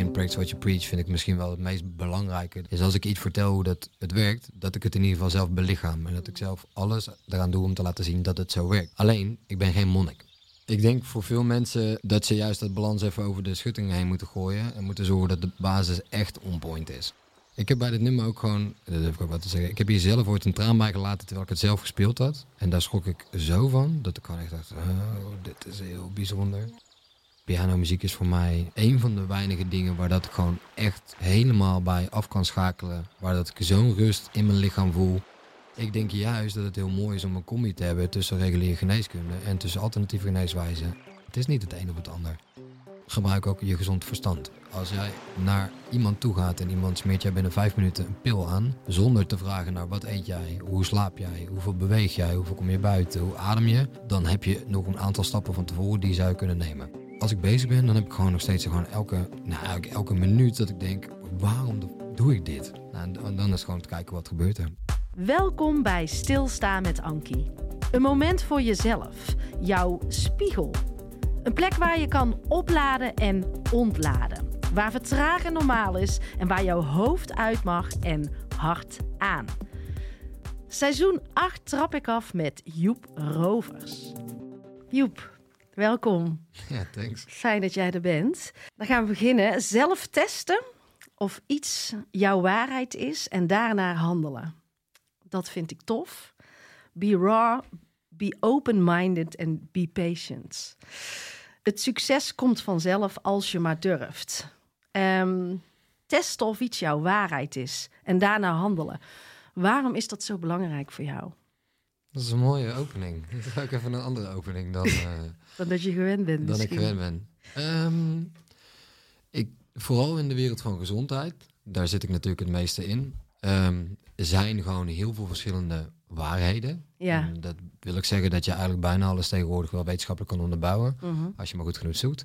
en practice what you preach vind ik misschien wel het meest belangrijke. Is als ik iets vertel hoe dat het werkt, dat ik het in ieder geval zelf belichaam. En dat ik zelf alles eraan doe om te laten zien dat het zo werkt. Alleen, ik ben geen monnik. Ik denk voor veel mensen dat ze juist dat balans even over de schutting heen moeten gooien. En moeten zorgen dat de basis echt on point is. Ik heb bij dit nummer ook gewoon, dat durf ik ook wat te zeggen. Ik heb hier zelf ooit een traan bij gelaten terwijl ik het zelf gespeeld had. En daar schrok ik zo van dat ik gewoon echt dacht: oh, dit is heel bijzonder. Pianomuziek is voor mij een van de weinige dingen waar dat ik gewoon echt helemaal bij af kan schakelen. Waar dat ik zo'n rust in mijn lichaam voel. Ik denk juist dat het heel mooi is om een combi te hebben tussen reguliere geneeskunde en tussen alternatieve geneeswijzen. Het is niet het een of het ander. Gebruik ook je gezond verstand. Als jij naar iemand toe gaat en iemand smeert jij binnen vijf minuten een pil aan, zonder te vragen naar wat eet jij, hoe slaap jij, hoeveel beweeg jij, hoeveel kom je buiten, hoe adem je, dan heb je nog een aantal stappen van tevoren die zou je kunnen nemen. Als ik bezig ben, dan heb ik gewoon nog steeds gewoon elke, nou, elke minuut dat ik denk, waarom doe ik dit? Nou, dan is gewoon te kijken wat gebeurt er. Welkom bij Stilstaan met Ankie. Een moment voor jezelf, jouw spiegel. Een plek waar je kan opladen en ontladen. Waar vertragen normaal is en waar jouw hoofd uit mag en hart aan. Seizoen 8 trap ik af met Joep Rovers. Joep, welkom. Ja, thanks. Fijn dat jij er bent. Dan gaan we beginnen. Zelf testen of iets jouw waarheid is en daarna handelen. Dat vind ik tof. Be raw, be open-minded en be patient. Het succes komt vanzelf als je maar durft. Um, testen of iets jouw waarheid is en daarna handelen. Waarom is dat zo belangrijk voor jou? Dat is een mooie opening. Dat is ook even een andere opening dan, uh, dan dat je gewend bent. Dan ik gewend ben. Um, ik, vooral in de wereld van gezondheid, daar zit ik natuurlijk het meeste in. Um, zijn gewoon heel veel verschillende waarheden. Ja. En dat wil ik zeggen dat je eigenlijk bijna alles tegenwoordig wel wetenschappelijk kan onderbouwen, Mhm. als je maar goed genoeg zoekt.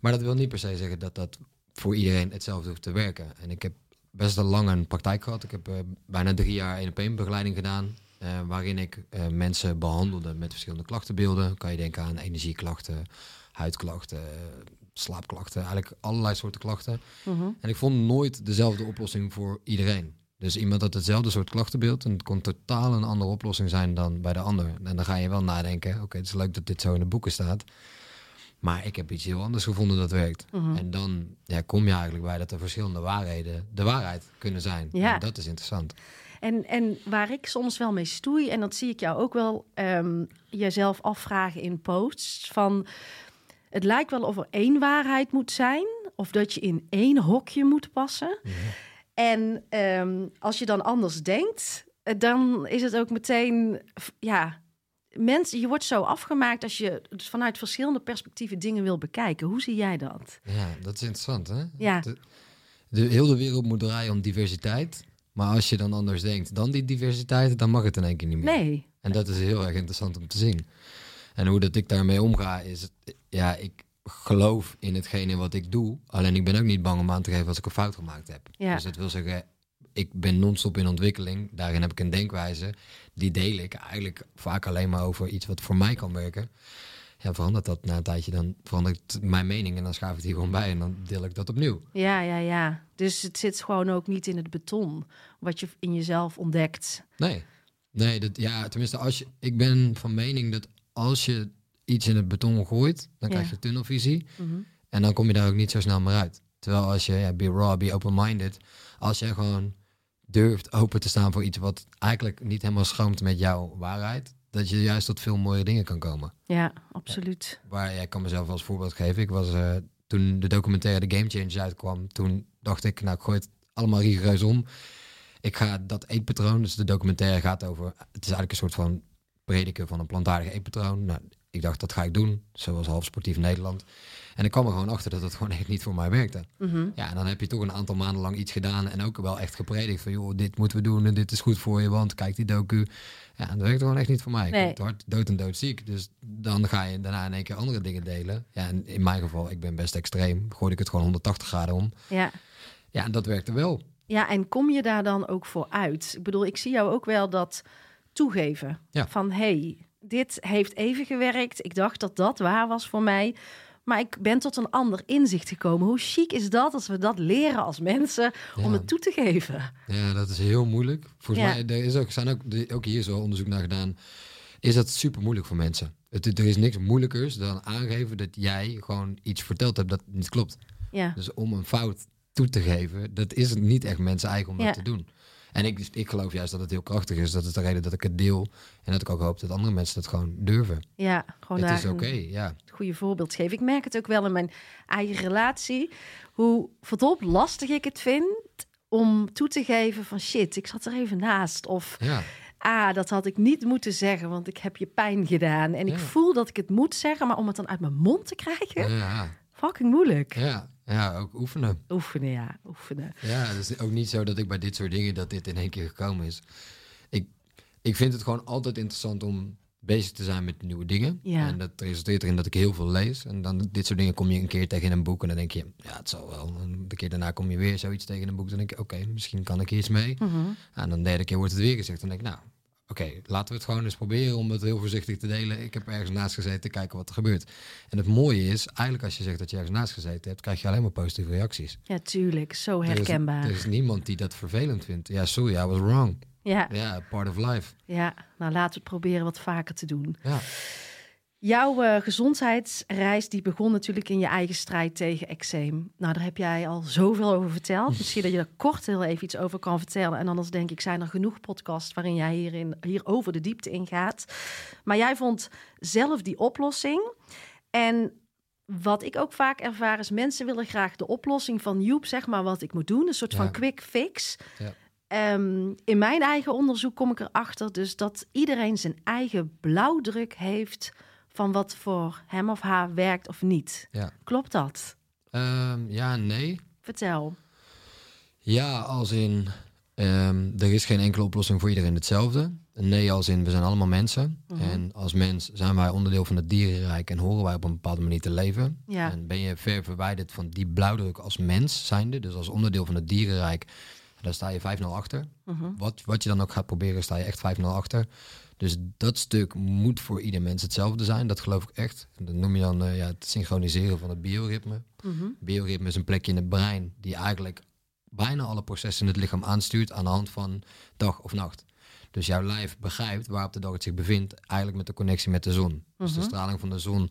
Maar dat wil niet per se zeggen dat dat voor iedereen hetzelfde hoeft te werken. En ik heb best wel lang een praktijk gehad. Ik heb uh, bijna drie jaar één op één begeleiding gedaan. Uh, waarin ik uh, mensen behandelde met verschillende klachtenbeelden. Kan je denken aan energieklachten, huidklachten, slaapklachten, eigenlijk allerlei soorten klachten. Mhm. En ik vond nooit dezelfde oplossing voor iedereen. Dus iemand had hetzelfde soort klachtenbeeld en het kon totaal een andere oplossing zijn dan bij de ander. En dan ga je wel nadenken, oké, okay, het is leuk dat dit zo in de boeken staat. Maar ik heb iets heel anders gevonden dat werkt. Mhm. En dan ja, kom je eigenlijk bij dat er verschillende waarheden de waarheid kunnen zijn. Ja. En dat is interessant. En, en waar ik soms wel mee stoei, en dat zie ik jou ook wel um, jezelf afvragen in posts, van het lijkt wel of er één waarheid moet zijn, of dat je in één hokje moet passen. Ja. En um, als je dan anders denkt, dan is het ook meteen, ja, mensen, je wordt zo afgemaakt als je vanuit verschillende perspectieven dingen wil bekijken. Hoe zie jij dat? Ja, dat is interessant, hè? Ja. De, de hele wereld moet draaien om diversiteit. Maar als je dan anders denkt dan die diversiteit, dan mag het in één keer niet meer. Nee. En dat is heel erg interessant om te zien. En hoe dat ik daarmee omga is, ja, ik geloof in hetgene wat ik doe. Alleen ik ben ook niet bang om aan te geven als ik een fout gemaakt heb. Ja. Dus dat wil zeggen, ik ben non-stop in ontwikkeling. Daarin heb ik een denkwijze. Die deel ik eigenlijk vaak alleen maar over iets wat voor mij kan werken. Ja, verandert dat na een tijdje, dan verandert mijn mening en dan schuif ik hier gewoon bij en dan deel ik dat opnieuw. Ja, ja, ja. Dus het zit gewoon ook niet in het beton wat je in jezelf ontdekt. Nee, nee, dat, ja, tenminste, als je, ik ben van mening dat als je iets in het beton gooit, dan krijg je tunnelvisie Mhm. en dan kom je daar ook niet zo snel meer uit. Terwijl als je, ja, be raw, be open-minded, als jij gewoon durft open te staan voor iets wat eigenlijk niet helemaal schroomt met jouw waarheid, dat je juist tot veel mooie dingen kan komen. Ja, absoluut. Waar ja, ik kan mezelf als voorbeeld geven. Ik was eh, toen de documentaire The Game Changers uitkwam, toen dacht ik, nou ik gooi het allemaal rigoureus om. Ik ga dat eetpatroon, dus de documentaire gaat over, het is eigenlijk een soort van prediken van een plantaardig eetpatroon. Nou, ik dacht dat ga ik doen, zoals half sportief Nederland. En ik kwam er gewoon achter dat het gewoon echt niet voor mij werkte. Mhm. Ja, en dan heb je toch een aantal maanden lang iets gedaan en ook wel echt gepredikt van, joh, dit moeten we doen en dit is goed voor je, want kijk die docu. Ja, dat werkt gewoon echt niet voor mij. Nee. Ik hard dood en dood ziek. Dus dan ga je daarna in één keer andere dingen delen. Ja, en in mijn geval, ik ben best extreem, gooide ik het gewoon 180 graden om. Ja. Ja, en dat werkte wel. ja, en kom je daar dan ook voor uit? Ik bedoel, ik zie jou ook wel dat toegeven. Ja. Van, hey, dit heeft even gewerkt. Ik dacht dat dat waar was voor mij. Maar ik ben tot een ander inzicht gekomen. Hoe chic is dat als we dat leren als mensen om het toe te geven? Ja, dat is heel moeilijk. Volgens Ja. mij er is ook, zijn ook, ook hier zo onderzoek naar gedaan. Is dat super moeilijk voor mensen? Het, er is niks moeilijkers dan aangeven dat jij gewoon iets verteld hebt dat niet klopt. Ja, Dus om een fout toe te geven, dat is het niet echt mensen eigen om dat te doen. En ik, ik geloof juist dat het heel krachtig is. Dat is de reden dat ik het deel. En dat ik ook hoop dat andere mensen dat gewoon durven. ja gewoon het is oké, ja. goede voorbeeld geven. Ik merk het ook wel in mijn eigen relatie. Hoe verdomd lastig ik het vind om toe te geven van shit, ik zat er even naast. Of Ja, ah, dat had ik niet moeten zeggen, want ik heb je pijn gedaan. En ik voel dat ik het moet zeggen, maar om het dan uit mijn mond te krijgen, ja, fucking moeilijk. ja, ja, ook oefenen. Oefenen, ja, oefenen. Ja, het is ook niet zo dat ik bij dit soort dingen dat dit in één keer gekomen is. Ik, ik vind het gewoon altijd interessant om bezig te zijn met nieuwe dingen. Ja. En dat resulteert erin dat ik heel veel lees. En dan dit soort dingen kom je een keer tegen in een boek en dan denk je, ja, het zal wel. En de keer daarna kom je weer zoiets tegen in een boek. Dan denk je, oké, misschien kan ik hier iets mee. Mhm. En dan de derde keer wordt het weer gezegd. Dan denk ik, nou, oké, laten we het gewoon eens proberen om het heel voorzichtig te delen. Ik heb ergens naast gezeten te kijken wat er gebeurt. En het mooie is, eigenlijk als je zegt dat je ergens naast gezeten hebt, krijg je alleen maar positieve reacties. Ja, tuurlijk. Zo Er is- herkenbaar. Er is, niemand die dat vervelend vindt. Ja, sorry, I was wrong. Ja, Ja, part of life. ja, nou laten we het proberen wat vaker te doen. Ja, Jouw eh, gezondheidsreis die begon natuurlijk in je eigen strijd tegen eczeem. Nou, daar heb jij al zoveel over verteld. Misschien dat je er kort heel even iets over kan vertellen. En anders denk ik, zijn er genoeg podcasts waarin jij hierin, hierover de diepte ingaat. Maar jij vond zelf die oplossing. En wat ik ook vaak ervaar is, mensen willen graag de oplossing van Joep, zeg maar wat ik moet doen. Een soort Ja. van quick fix. Ja. Ehm, in mijn eigen onderzoek kom ik erachter dus dat iedereen zijn eigen blauwdruk heeft van wat voor hem of haar werkt of niet. ja. Klopt dat? Ehm, ja, nee. Vertel. Ja, als in, ehm, er is geen enkele oplossing voor iedereen hetzelfde. Nee, als in, we zijn allemaal mensen. Mhm. En als mens zijn wij onderdeel van het dierenrijk en horen wij op een bepaalde manier te leven. Ja. En ben je ver verwijderd van die blauwdruk als mens zijnde, dus als onderdeel van het dierenrijk, daar sta je 5-0 achter. Mhm. Wat, wat je dan ook gaat proberen, sta je echt 5-0 achter. Dus dat stuk moet voor ieder mens hetzelfde zijn. Dat geloof ik echt. En dat noem je dan eh, ja, het synchroniseren van het bioritme. Mhm. Bioritme is een plekje in het brein die eigenlijk bijna alle processen in het lichaam aanstuurt aan de hand van dag of nacht. Dus jouw lijf begrijpt waar op de dag het zich bevindt, eigenlijk met de connectie met de zon. Dus de Mhm. straling van de zon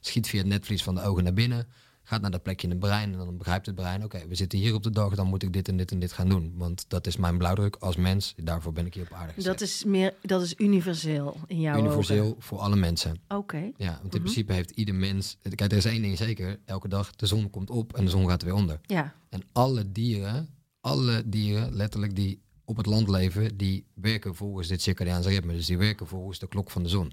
schiet via het netvlies van de ogen naar binnen, gaat naar dat plekje in het brein en dan begrijpt het brein, oké, we zitten hier op de dag, dan moet ik dit en dit en dit gaan doen. Want dat is mijn blauwdruk als mens, daarvoor ben ik hier op aarde gezet. Dat is meer, dat is universeel in jouw Universeel voor alle mensen. Oké. Ja, want in Mhm. principe heeft ieder mens... Kijk, er is één ding zeker. Elke dag, de zon komt op en de zon gaat weer onder. Ja. En alle dieren, alle dieren letterlijk die op het land leven, die werken volgens dit circadiaanse ritme. Dus die werken volgens de klok van de zon.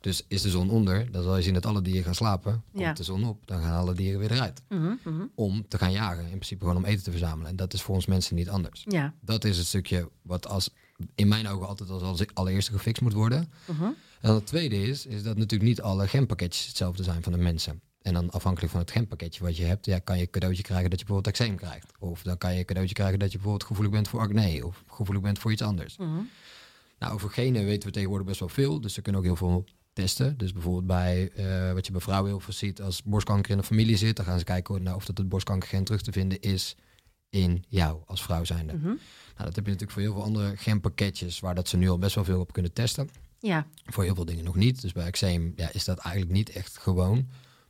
Dus is de zon onder, dan zal je zien dat alle dieren gaan slapen. Komt Ja. de zon op, dan gaan alle dieren weer eruit. Mhm, mhm. Om te gaan jagen. In principe gewoon om eten te verzamelen. En dat is voor ons mensen niet anders. Ja. Dat is het stukje wat als, in mijn ogen altijd als, allereerste gefixt moet worden. Mhm. En dan het tweede is, is dat natuurlijk niet alle genpakketjes hetzelfde zijn van de mensen. En dan afhankelijk van het genpakketje wat je hebt, ja, kan je een cadeautje krijgen dat je bijvoorbeeld eczeem krijgt. Of dan kan je een cadeautje krijgen dat je bijvoorbeeld gevoelig bent voor acne. Of gevoelig bent voor iets anders. Nou, over genen weten we tegenwoordig best wel veel. Dus ze kunnen ook heel veel testen. Dus bijvoorbeeld bij eh, wat je bij vrouwen heel veel ziet als borstkanker in de familie zit. Dan gaan ze kijken nou, of dat het borstkankergen terug te vinden is in jou als vrouw zijnde. Mhm. Nou, dat heb je natuurlijk voor heel veel andere genpakketjes waar dat ze nu al best wel veel op kunnen testen. Ja. Voor heel veel dingen nog niet. Dus bij eczeem ja, is dat eigenlijk niet echt gewoon.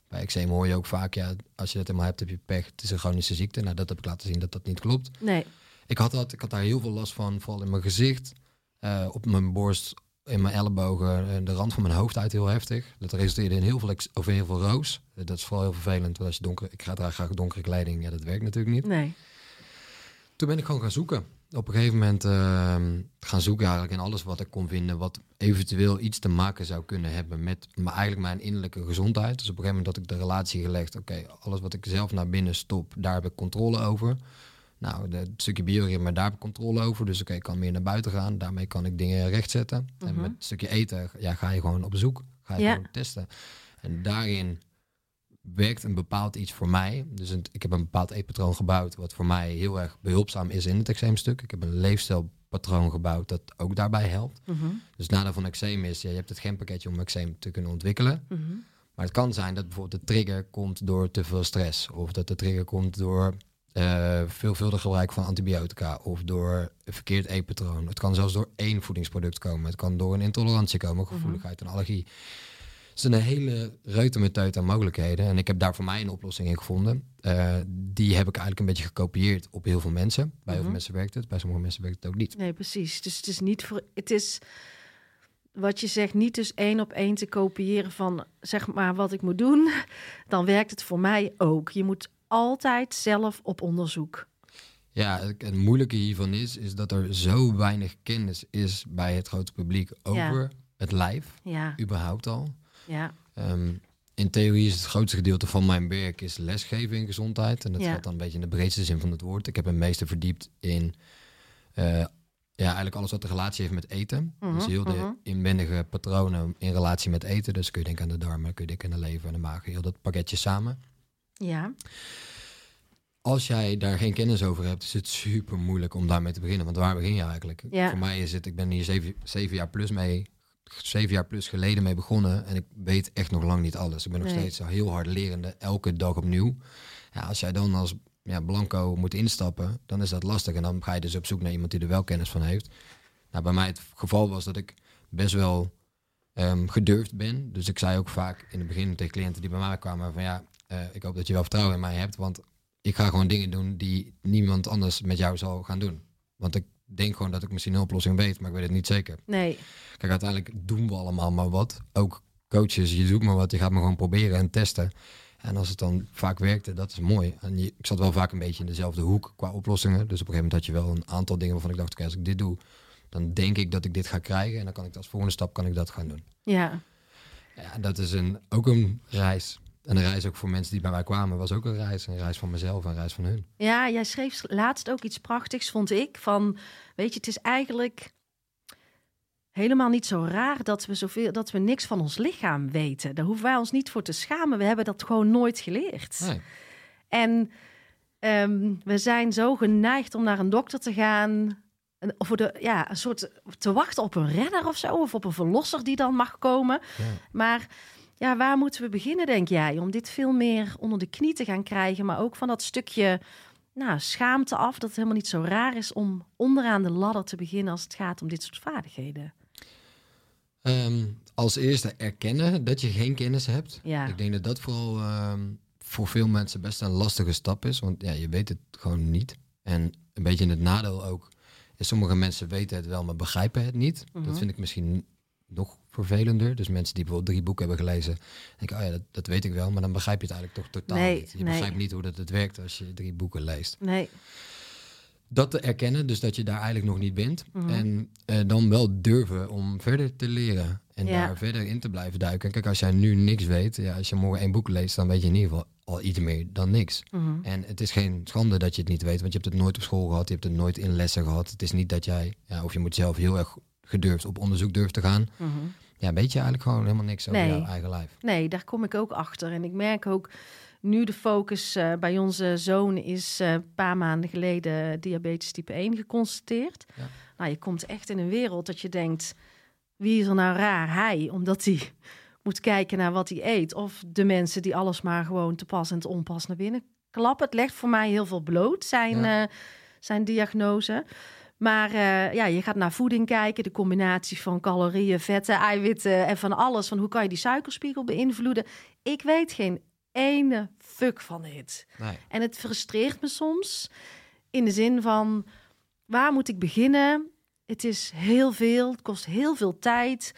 Bij eczeem hoor je ook vaak, ja, als je dat helemaal hebt, heb je pech. Het is een chronische ziekte. Nou, dat heb ik laten zien dat dat niet klopt. Nee. Ik had, dat, ik had daar heel veel last van, vooral in mijn gezicht, eh, op mijn borst, in mijn ellebogen, en de rand van mijn hoofd uit heel heftig. Dat resulteerde in heel veel, of in heel veel roos. Eh, Dat is vooral heel vervelend, want als je donker, ik ga draag graag donkere kleding, ja, dat werkt natuurlijk niet. Nee. Toen ben ik gewoon gaan zoeken. Op een gegeven moment ehm, gaan zoeken eigenlijk in alles wat ik kon vinden, wat eventueel iets te maken zou kunnen hebben met maar eigenlijk mijn innerlijke gezondheid. Dus op een gegeven moment had ik de relatie gelegd, oké, alles wat ik zelf naar binnen stop, daar heb ik controle over. Nou, de, het stukje bioritme, daar heb ik controle over. Dus oké, ik kan meer naar buiten gaan. Daarmee kan ik dingen rechtzetten. En Mhm. met het stukje eten ja, ga je gewoon op bezoek. Ga je Ja. gewoon testen. En daarin werkt een bepaald iets voor mij. Dus een- ik heb een bepaald eetpatroon gebouwd... wat voor mij heel erg behulpzaam is in het eczeemstuk. Ik heb een leefstijlpatroon gebouwd dat ook daarbij helpt. Mhm. Dus het nadeel van eczeem is... Ja, je hebt het genpakketje om eczeem te kunnen ontwikkelen. Mhm. Maar het kan zijn dat bijvoorbeeld de trigger komt door te veel stress. Of dat de trigger komt door eh, veelvuldig gebruik van antibiotica. Of door een verkeerd eetpatroon. Het kan zelfs door één voedingsproduct komen. Het kan door een intolerantie komen, gevoeligheid, een allergie. Het zijn een hele reuze met teut aan mogelijkheden. En ik heb daar voor mij een oplossing in gevonden. Eh, die heb ik eigenlijk een beetje gekopieerd op heel veel mensen. Bij heel veel Mhm. mensen werkt het, bij sommige mensen werkt het ook niet. Nee, precies. Dus het is niet voor. Het is wat je zegt, niet dus één op één te kopiëren van zeg maar wat ik moet doen. Dan werkt het voor mij ook. Je moet altijd zelf op onderzoek. Ja, het, moeilijke hiervan is, is dat er zo weinig kennis is bij het grote publiek over het lijf, Ja, überhaupt al. ja, Ehm, in theorie is het grootste gedeelte van mijn werk is lesgeven in gezondheid. En dat Ja. gaat dan een beetje in de breedste zin van het woord. Ik heb me meeste verdiept in eh, ja, eigenlijk alles wat een relatie heeft met eten. Mhm, dus heel de mhm. inwendige patronen in relatie met eten. Dus kun je denken aan de darmen, kun je denken aan de lever en de maag. Heel dat pakketje samen. Ja, Als jij daar geen kennis over hebt, is het super moeilijk om daarmee te beginnen. Want waar begin je eigenlijk? Ja. Voor mij is het, ik ben hier zeven, zeven jaar plus mee, zeven jaar plus geleden mee begonnen. En ik weet echt nog lang niet alles. Ik ben nog Nee. steeds heel hard lerende, elke dag opnieuw. Ja, als jij dan als ja, blanco moet instappen, dan is dat lastig. En dan ga je dus op zoek naar iemand die er wel kennis van heeft. Nou, bij mij het geval was dat ik best wel ehm, gedurfd ben. Dus ik zei ook vaak in het begin tegen cliënten die bij mij kwamen van ja, eh, ik hoop dat je wel vertrouwen in mij hebt, want ik ga gewoon dingen doen die niemand anders met jou zal gaan doen. Want ik denk gewoon dat ik misschien een oplossing weet, maar ik weet het niet zeker. nee, Kijk, uiteindelijk doen we allemaal maar wat. Ook coaches, je doet maar wat, je gaat maar gewoon proberen en testen. En als het dan vaak werkte, dat is mooi. En je, ik zat wel vaak een beetje in dezelfde hoek qua oplossingen. Dus op een gegeven moment had je wel een aantal dingen waarvan ik dacht, oké, als ik dit doe, dan denk ik dat ik dit ga krijgen. En dan kan ik als volgende stap kan ik dat gaan doen. ja, Ja, en dat is een, ook een reis. En een reis ook voor mensen die bij mij kwamen, was ook een reis. Een reis van mezelf, een reis van hun. ja. Jij schreef laatst ook iets prachtigs, vond ik. Van, weet je, het is eigenlijk helemaal niet zo raar dat we zoveel, dat we niks van ons lichaam weten. Daar hoeven wij ons niet voor te schamen. We hebben dat gewoon nooit geleerd. Nee. En ehm, we zijn zo geneigd om naar een dokter te gaan. Een, voor de, ja, een soort te wachten op een redder of zo. Of op een verlosser die dan mag komen. Ja. Maar ja, waar moeten we beginnen, denk jij? Om dit veel meer onder de knie te gaan krijgen. Maar ook van dat stukje nou, schaamte af. Dat het helemaal niet zo raar is om onderaan de ladder te beginnen als het gaat om dit soort vaardigheden. Ehm, als eerste erkennen dat je geen kennis hebt. Ja. Ik denk dat dat vooral ehm, voor veel mensen best een lastige stap is. Want ja, je weet het gewoon niet. En een beetje in het nadeel ook. Is sommige mensen weten het wel, maar begrijpen het niet. Mhm. Dat vind ik misschien nog vervelender. Dus mensen die bijvoorbeeld drie boeken hebben gelezen. Denken, oh ja, dat, dat weet ik wel. Maar dan begrijp je het eigenlijk toch totaal Nee, niet. Je nee. begrijpt niet hoe dat het werkt als je drie boeken leest. Nee. Dat te erkennen, dus dat je daar eigenlijk nog niet bent. Mhm. En eh, dan wel durven om verder te leren. En Ja. daar verder in te blijven duiken. En kijk, als jij nu niks weet, ja, als je morgen één boek leest, dan weet je in ieder geval al iets meer dan niks. Mhm. En het is geen schande dat je het niet weet, want je hebt het nooit op school gehad, je hebt het nooit in lessen gehad. Het is niet dat jij, ja, of je moet zelf heel erg gedurfd op onderzoek durven te gaan. Mhm. Ja, weet je eigenlijk gewoon helemaal niks over Nee. jouw eigen lijf. Nee, daar kom ik ook achter. En ik merk ook nu de focus eh, bij onze zoon is eh, een paar maanden geleden diabetes type 1 geconstateerd. Ja. Nou, je komt echt in een wereld dat je denkt, wie is er nou raar? Hij, omdat hij moet kijken naar wat hij eet. Of de mensen die alles maar gewoon te pas en te onpas naar binnen klappen. Het legt voor mij heel veel bloot, zijn, Ja. eh, zijn diagnose. Maar eh, ja, je gaat naar voeding kijken, de combinatie van calorieën, vetten, eiwitten en van alles. Van hoe kan je die suikerspiegel beïnvloeden? Ik weet geen ene fuck van dit. Nee. En het frustreert me soms in de zin van waar moet ik beginnen? Het is heel veel, het kost heel veel tijd.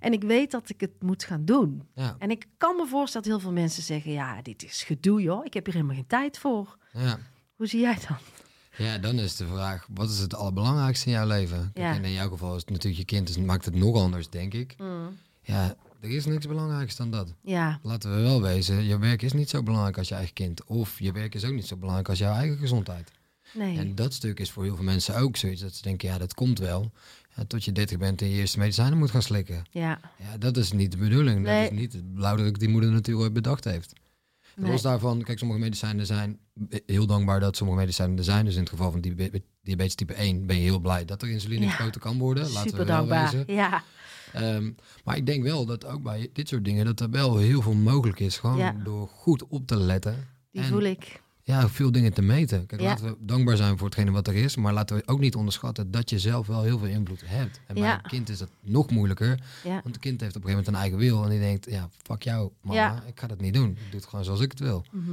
En ik weet dat ik het moet gaan doen. Ja, En ik kan me voorstellen dat heel veel mensen zeggen: ja, dit is gedoe, joh. Ik heb hier helemaal geen tijd voor. ja. Hoe zie jij dan? Ja, dan is de vraag, wat is het allerbelangrijkste in jouw leven? Ja. En in jouw geval is het natuurlijk je kind, dus maakt het nog anders, denk ik. Ja, er is niks belangrijks dan dat. Ja, Laten we wel wezen, je werk is niet zo belangrijk als je eigen kind. Of je werk is ook niet zo belangrijk als jouw eigen gezondheid. nee. En dat stuk is voor heel veel mensen ook zoiets. Dat ze denken, ja, dat komt wel. Ja, tot je 30 bent en je eerste medicijnen moet gaan slikken. ja, Ja, dat is niet de bedoeling. Nee. Dat is niet het blauwdruk die moeder natuurlijk ooit bedacht heeft. Nee. Los daarvan, kijk, sommige medicijnen zijn heel dankbaar dat sommige medicijnen er zijn. Dus in het geval van diabe- diabetes type 1 ben je heel blij dat er insuline Ja. gespoten kan worden. Laten super we wel dankbaar. wezen. Ja, Ehm, maar ik denk wel dat ook bij dit soort dingen dat er wel heel veel mogelijk is. Gewoon Ja. door goed op te letten. Die En- voel ik. Ja, veel dingen te meten. Kijk, Ja. laten we dankbaar zijn voor hetgene wat er is. Maar laten we ook niet onderschatten dat je zelf wel heel veel invloed hebt. En bij Ja. een kind is dat nog moeilijker. Ja. Want een kind heeft op een gegeven moment een eigen wil. En die denkt, ja, fuck jou, mama. Ik ga dat niet doen. Ik doe het gewoon zoals ik het wil. Mhm.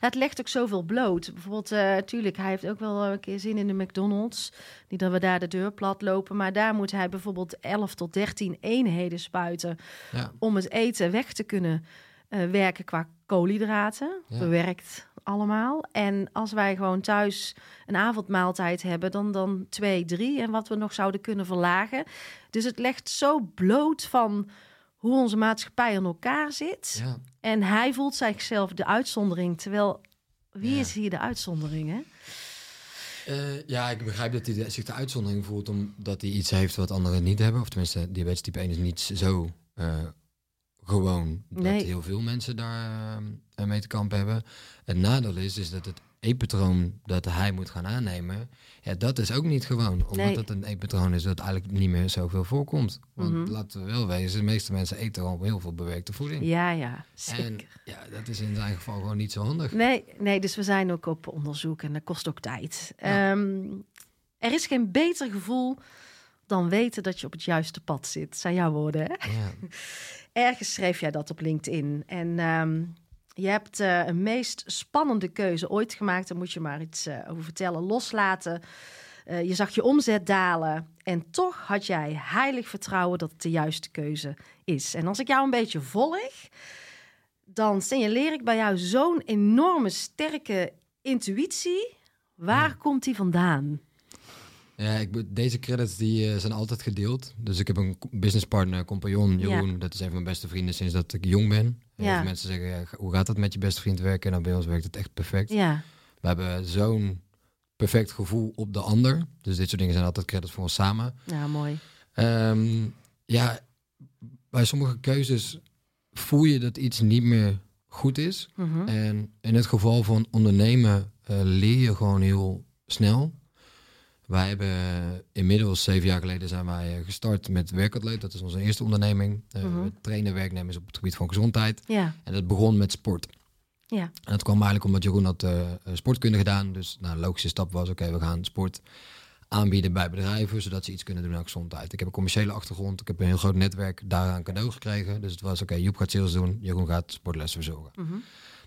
Het legt ook zoveel bloot. Bijvoorbeeld, eh tuurlijk, hij heeft ook wel een keer zin in de McDonald's. Niet dat we daar de deur plat lopen, maar daar moet hij bijvoorbeeld 11 tot 13 eenheden spuiten om het eten weg te kunnen eh, werken qua koolhydraten. Bewerkt allemaal. En als wij gewoon thuis een avondmaaltijd hebben, dan, dan twee, drie. En wat we nog zouden kunnen verlagen. Dus het legt zo bloot van hoe onze maatschappij in elkaar zit. Ja. En hij voelt zichzelf de uitzondering. Terwijl, wie Ja. is hier de uitzondering, hè? Eh, ja, ik begrijp dat hij zich de uitzondering voelt omdat hij iets heeft wat anderen niet hebben. Of tenminste, diabetes type 1 is niet zo eh, gewoon dat heel veel mensen daar eh, mee te kampen hebben. Het nadeel is, is dat het eetpatroon dat hij moet gaan aannemen, ja, dat is ook niet gewoon. Omdat Nee. het een eetpatroon is dat eigenlijk niet meer zoveel voorkomt. Want Mhm. laten we wel wezen, de meeste mensen eten al heel veel bewerkte voeding. Ja, ja, zeker. en ja, dat is in zijn geval gewoon niet zo handig. Nee, nee, dus we zijn ook op onderzoek en dat kost ook tijd. Ja. Ehm, er is geen beter gevoel dan weten dat je op het juiste pad zit. Zijn jouw woorden, hè? Ja. Ergens schreef jij dat op LinkedIn. En ehm, je hebt eh, een meest spannende keuze ooit gemaakt. Daar moet je maar iets eh, over vertellen. Loslaten. Eh, je zag je omzet dalen. En toch had jij heilig vertrouwen dat het de juiste keuze is. En als ik jou een beetje volg, dan signaleer ik bij jou zo'n enorme sterke intuïtie. Waar Ja. komt die vandaan? Ja, ik, deze credits die, eh, zijn altijd gedeeld. Dus ik heb een businesspartner, compagnon, Jeroen. Dat is een van mijn beste vrienden sinds dat ik jong ben. Ja. mensen zeggen, ja, hoe gaat het met je beste vriend werken? Nou, bij ons werkt het echt perfect. Ja, We hebben zo'n perfect gevoel op de ander. Dus dit soort dingen zijn altijd credits voor ons samen. nou mooi. Ehm, ja, bij sommige keuzes voel je dat iets niet meer goed is. Mhm. En in het geval van ondernemen eh, leer je gewoon heel snel. Wij hebben inmiddels zeven jaar geleden zijn wij eh, gestart met Werkatleet. Dat is onze eerste onderneming. Eh, Mhm. We trainen werknemers op het gebied van gezondheid. Ja, En dat begon met sport. ja. En dat kwam eigenlijk omdat Jeroen had eh, sportkunde gedaan. Dus nou, een logische stap was, oké, we gaan sport aanbieden bij bedrijven, zodat ze iets kunnen doen aan gezondheid. Ik heb een commerciële achtergrond, ik heb een heel groot netwerk daaraan cadeau gekregen. Dus het was, oké, Joep gaat sales doen, Jeroen gaat sportlessen verzorgen. Mhm.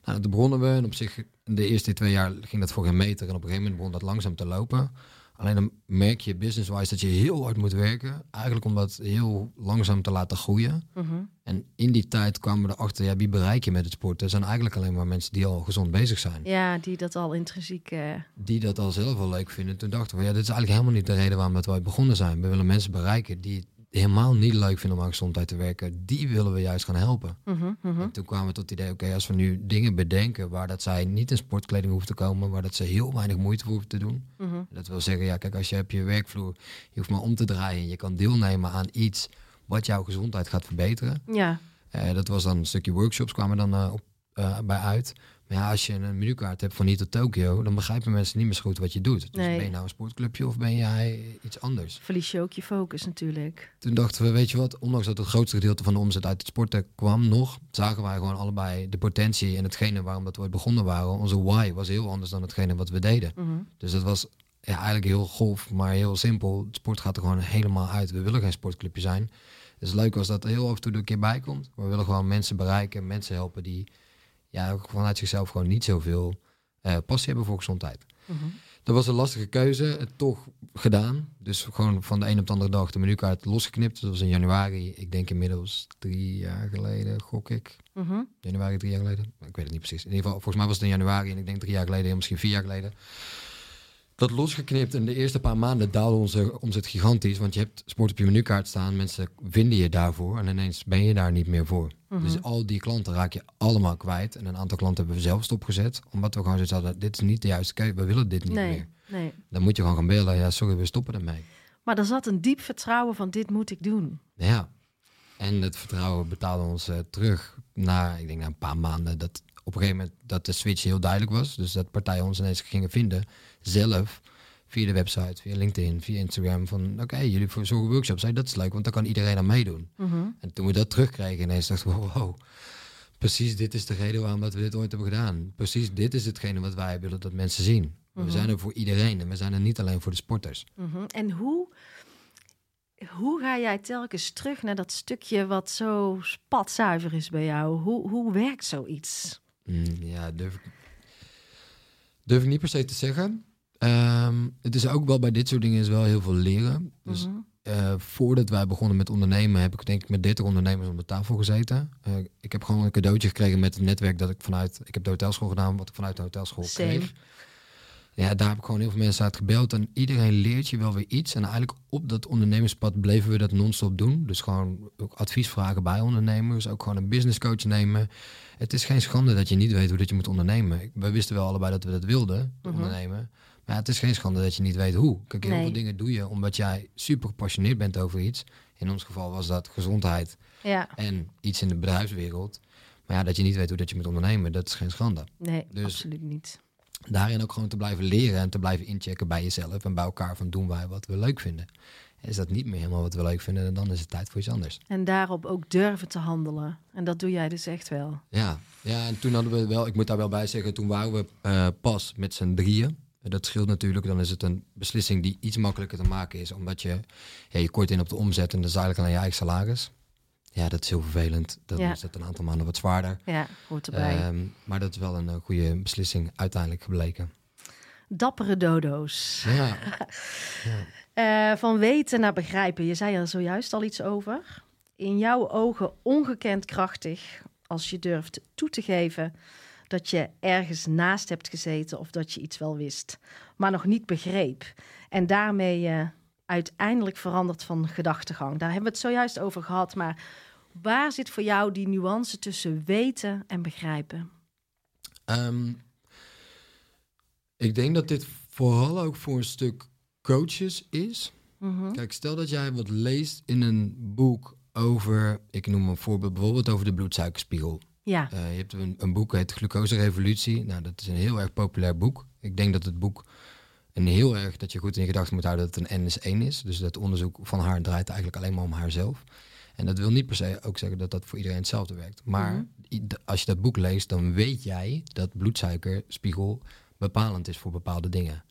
Nou, toen begonnen we en op zich, de eerste twee jaar ging dat voor geen meter. En op een gegeven moment begon dat langzaam te lopen. Alleen dan merk je business-wise dat je heel hard moet werken. Eigenlijk om dat heel langzaam te laten groeien. Mhm. En in die tijd kwamen we erachter, ja, wie bereik je met het sporten? Er zijn eigenlijk alleen maar mensen die al gezond bezig zijn. Ja, die dat al intrinsiek. eh, Die dat al zelf wel leuk vinden. Toen dachten we, ja, dit is eigenlijk helemaal niet de reden waarom dat wij begonnen zijn. We willen mensen bereiken die helemaal niet leuk vinden om aan gezondheid te werken. Die willen we juist gaan helpen. mhm, mhm. En toen kwamen we tot het idee, oké, als we nu dingen bedenken waar dat zij niet in sportkleding hoeven te komen, waar dat ze heel weinig moeite hoeven te doen. Mhm. Dat wil zeggen, ja, kijk, als je op je werkvloer, je hoeft maar om te draaien, je kan deelnemen aan iets wat jouw gezondheid gaat verbeteren. Ja, Eh, dat was dan een stukje workshops kwamen dan eh, op, eh, bij uit. Maar ja, als je een menukaart hebt van hier tot Tokio, dan begrijpen mensen niet meer zo goed wat je doet. Dus Nee. ben je nou een sportclubje of ben jij iets anders? verlies je ook je focus natuurlijk. Toen dachten we, weet je wat, ondanks dat het grootste gedeelte van de omzet uit het sporten kwam nog, zagen wij gewoon allebei de potentie en hetgene waarom dat we ooit begonnen waren. Onze why was heel anders dan hetgene wat we deden. Mhm. Dus dat was ja, eigenlijk heel golf, maar heel simpel. Het sport gaat er gewoon helemaal uit. We willen geen sportclubje zijn. Het is leuk als dat er heel af en toe een keer bij komt. We willen gewoon mensen bereiken, mensen helpen die ja, vanuit zichzelf gewoon niet zoveel eh passie hebben voor gezondheid. Mhm. Dat was een lastige keuze, het toch gedaan. Dus gewoon van de een op de andere dag de menukaart losgeknipt. Dat was in januari, ik denk inmiddels drie jaar geleden, gok ik. Mhm. Januari, drie jaar geleden. Ik weet het niet precies. In ieder geval, volgens mij was het in januari en ik denk drie jaar geleden, misschien vier jaar geleden. Dat losgeknipt en de eerste paar maanden daalde onze omzet gigantisch. Want je hebt sport op je menukaart staan, mensen vinden je daarvoor en ineens ben je daar niet meer voor. Mhm. Dus al die klanten raak je allemaal kwijt. En een aantal klanten hebben we zelf stopgezet, omdat we gewoon zoiets hadden, dit is niet de juiste keuze, we willen dit niet Nee, meer. nee. Dan moet je gewoon gaan bellen, ja sorry, we stoppen ermee. Maar er zat een diep vertrouwen van dit moet ik doen. Ja, en het vertrouwen betaalde ons eh, terug na, ik denk na een paar maanden, dat op een gegeven moment dat de switch heel duidelijk was. Dus dat partijen ons ineens gingen vinden, zelf via de website, via LinkedIn, via Instagram. Van oké, jullie verzorgen workshops. Hey, dat is leuk, want dan kan iedereen aan meedoen. Mhm. En toen we dat terugkregen, ineens dachten we, wow, precies dit is de reden waarom dat we dit ooit hebben gedaan. Precies dit is hetgene wat wij willen dat mensen zien. Mhm. We zijn er voor iedereen en we zijn er niet alleen voor de sporters. Mhm. En hoe, hoe ga jij telkens terug naar dat stukje wat zo spatzuiver is bij jou? Hoe, hoe werkt zoiets? Mm, ja, durf ik, durf ik niet per se te zeggen. Ehm, het is ook wel bij dit soort dingen is wel heel veel leren. Dus Mhm. eh, voordat wij begonnen met ondernemen, heb ik denk ik met 30 ondernemers om de tafel gezeten. Eh, ik heb gewoon een cadeautje gekregen met het netwerk dat ik vanuit, ik heb de hotelschool gedaan, wat ik vanuit de hotelschool Same. kreeg. Ja, daar heb ik gewoon heel veel mensen uit gebeld en iedereen leert je wel weer iets. En eigenlijk op dat ondernemerspad bleven we dat non-stop doen. Dus gewoon ook advies vragen bij ondernemers, ook gewoon een business coach nemen. Het is geen schande dat je niet weet hoe dat je moet ondernemen. We wisten wel allebei dat we dat wilden, Mhm. ondernemen. Maar ja, het is geen schande dat je niet weet hoe. Kijk, heel Nee. veel dingen doe je omdat jij super gepassioneerd bent over iets. In ons geval was dat gezondheid Ja, en iets in de bedrijfswereld. Maar ja, dat je niet weet hoe dat je moet ondernemen, dat is geen schande. nee, Dus- absoluut niet. Daarin ook gewoon te blijven leren en te blijven inchecken bij jezelf en bij elkaar van doen wij wat we leuk vinden. Is dat niet meer helemaal wat we leuk vinden, dan is het tijd voor iets anders. En daarop ook durven te handelen. En dat doe jij dus echt wel. Ja, ja en toen hadden we wel, ik moet daar wel bij zeggen, toen waren we eh, pas met z'n drieën. Dat scheelt natuurlijk, dan is het een beslissing die iets makkelijker te maken is, omdat je, ja, je kort in op de omzet en dat is eigenlijk alleen je eigen salaris. Ja, dat is heel vervelend. Dan Ja. is het een aantal maanden wat zwaarder. Ja, hoort erbij. Ehm, maar dat is wel een eh, goede beslissing uiteindelijk gebleken. Dappere dodo's. Ja, Eh, van weten naar begrijpen. Je zei er zojuist al iets over. In jouw ogen ongekend krachtig als je durft toe te geven dat je ergens naast hebt gezeten of dat je iets wel wist, maar nog niet begreep. En daarmee je uiteindelijk verandert van gedachtegang. Daar hebben we het zojuist over gehad. Maar waar zit voor jou die nuance tussen weten en begrijpen? Ehm, ik denk dat dit vooral ook voor een stuk coaches is. Mhm. Kijk, stel dat jij wat leest in een boek over, ik noem een voorbeeld, bijvoorbeeld over de bloedsuikerspiegel. Ja, Eh, je hebt een, een boek, het Glucose Revolutie. Nou, dat is een heel erg populair boek. Ik denk dat het boek een heel erg, dat je goed in gedachten moet houden dat het een N is 1 is. Dus dat onderzoek van haar draait eigenlijk alleen maar om haarzelf. En dat wil niet per se ook zeggen dat dat voor iedereen hetzelfde werkt. Maar Mhm. als je dat boek leest, dan weet jij dat bloedsuikerspiegel bepalend is voor bepaalde dingen.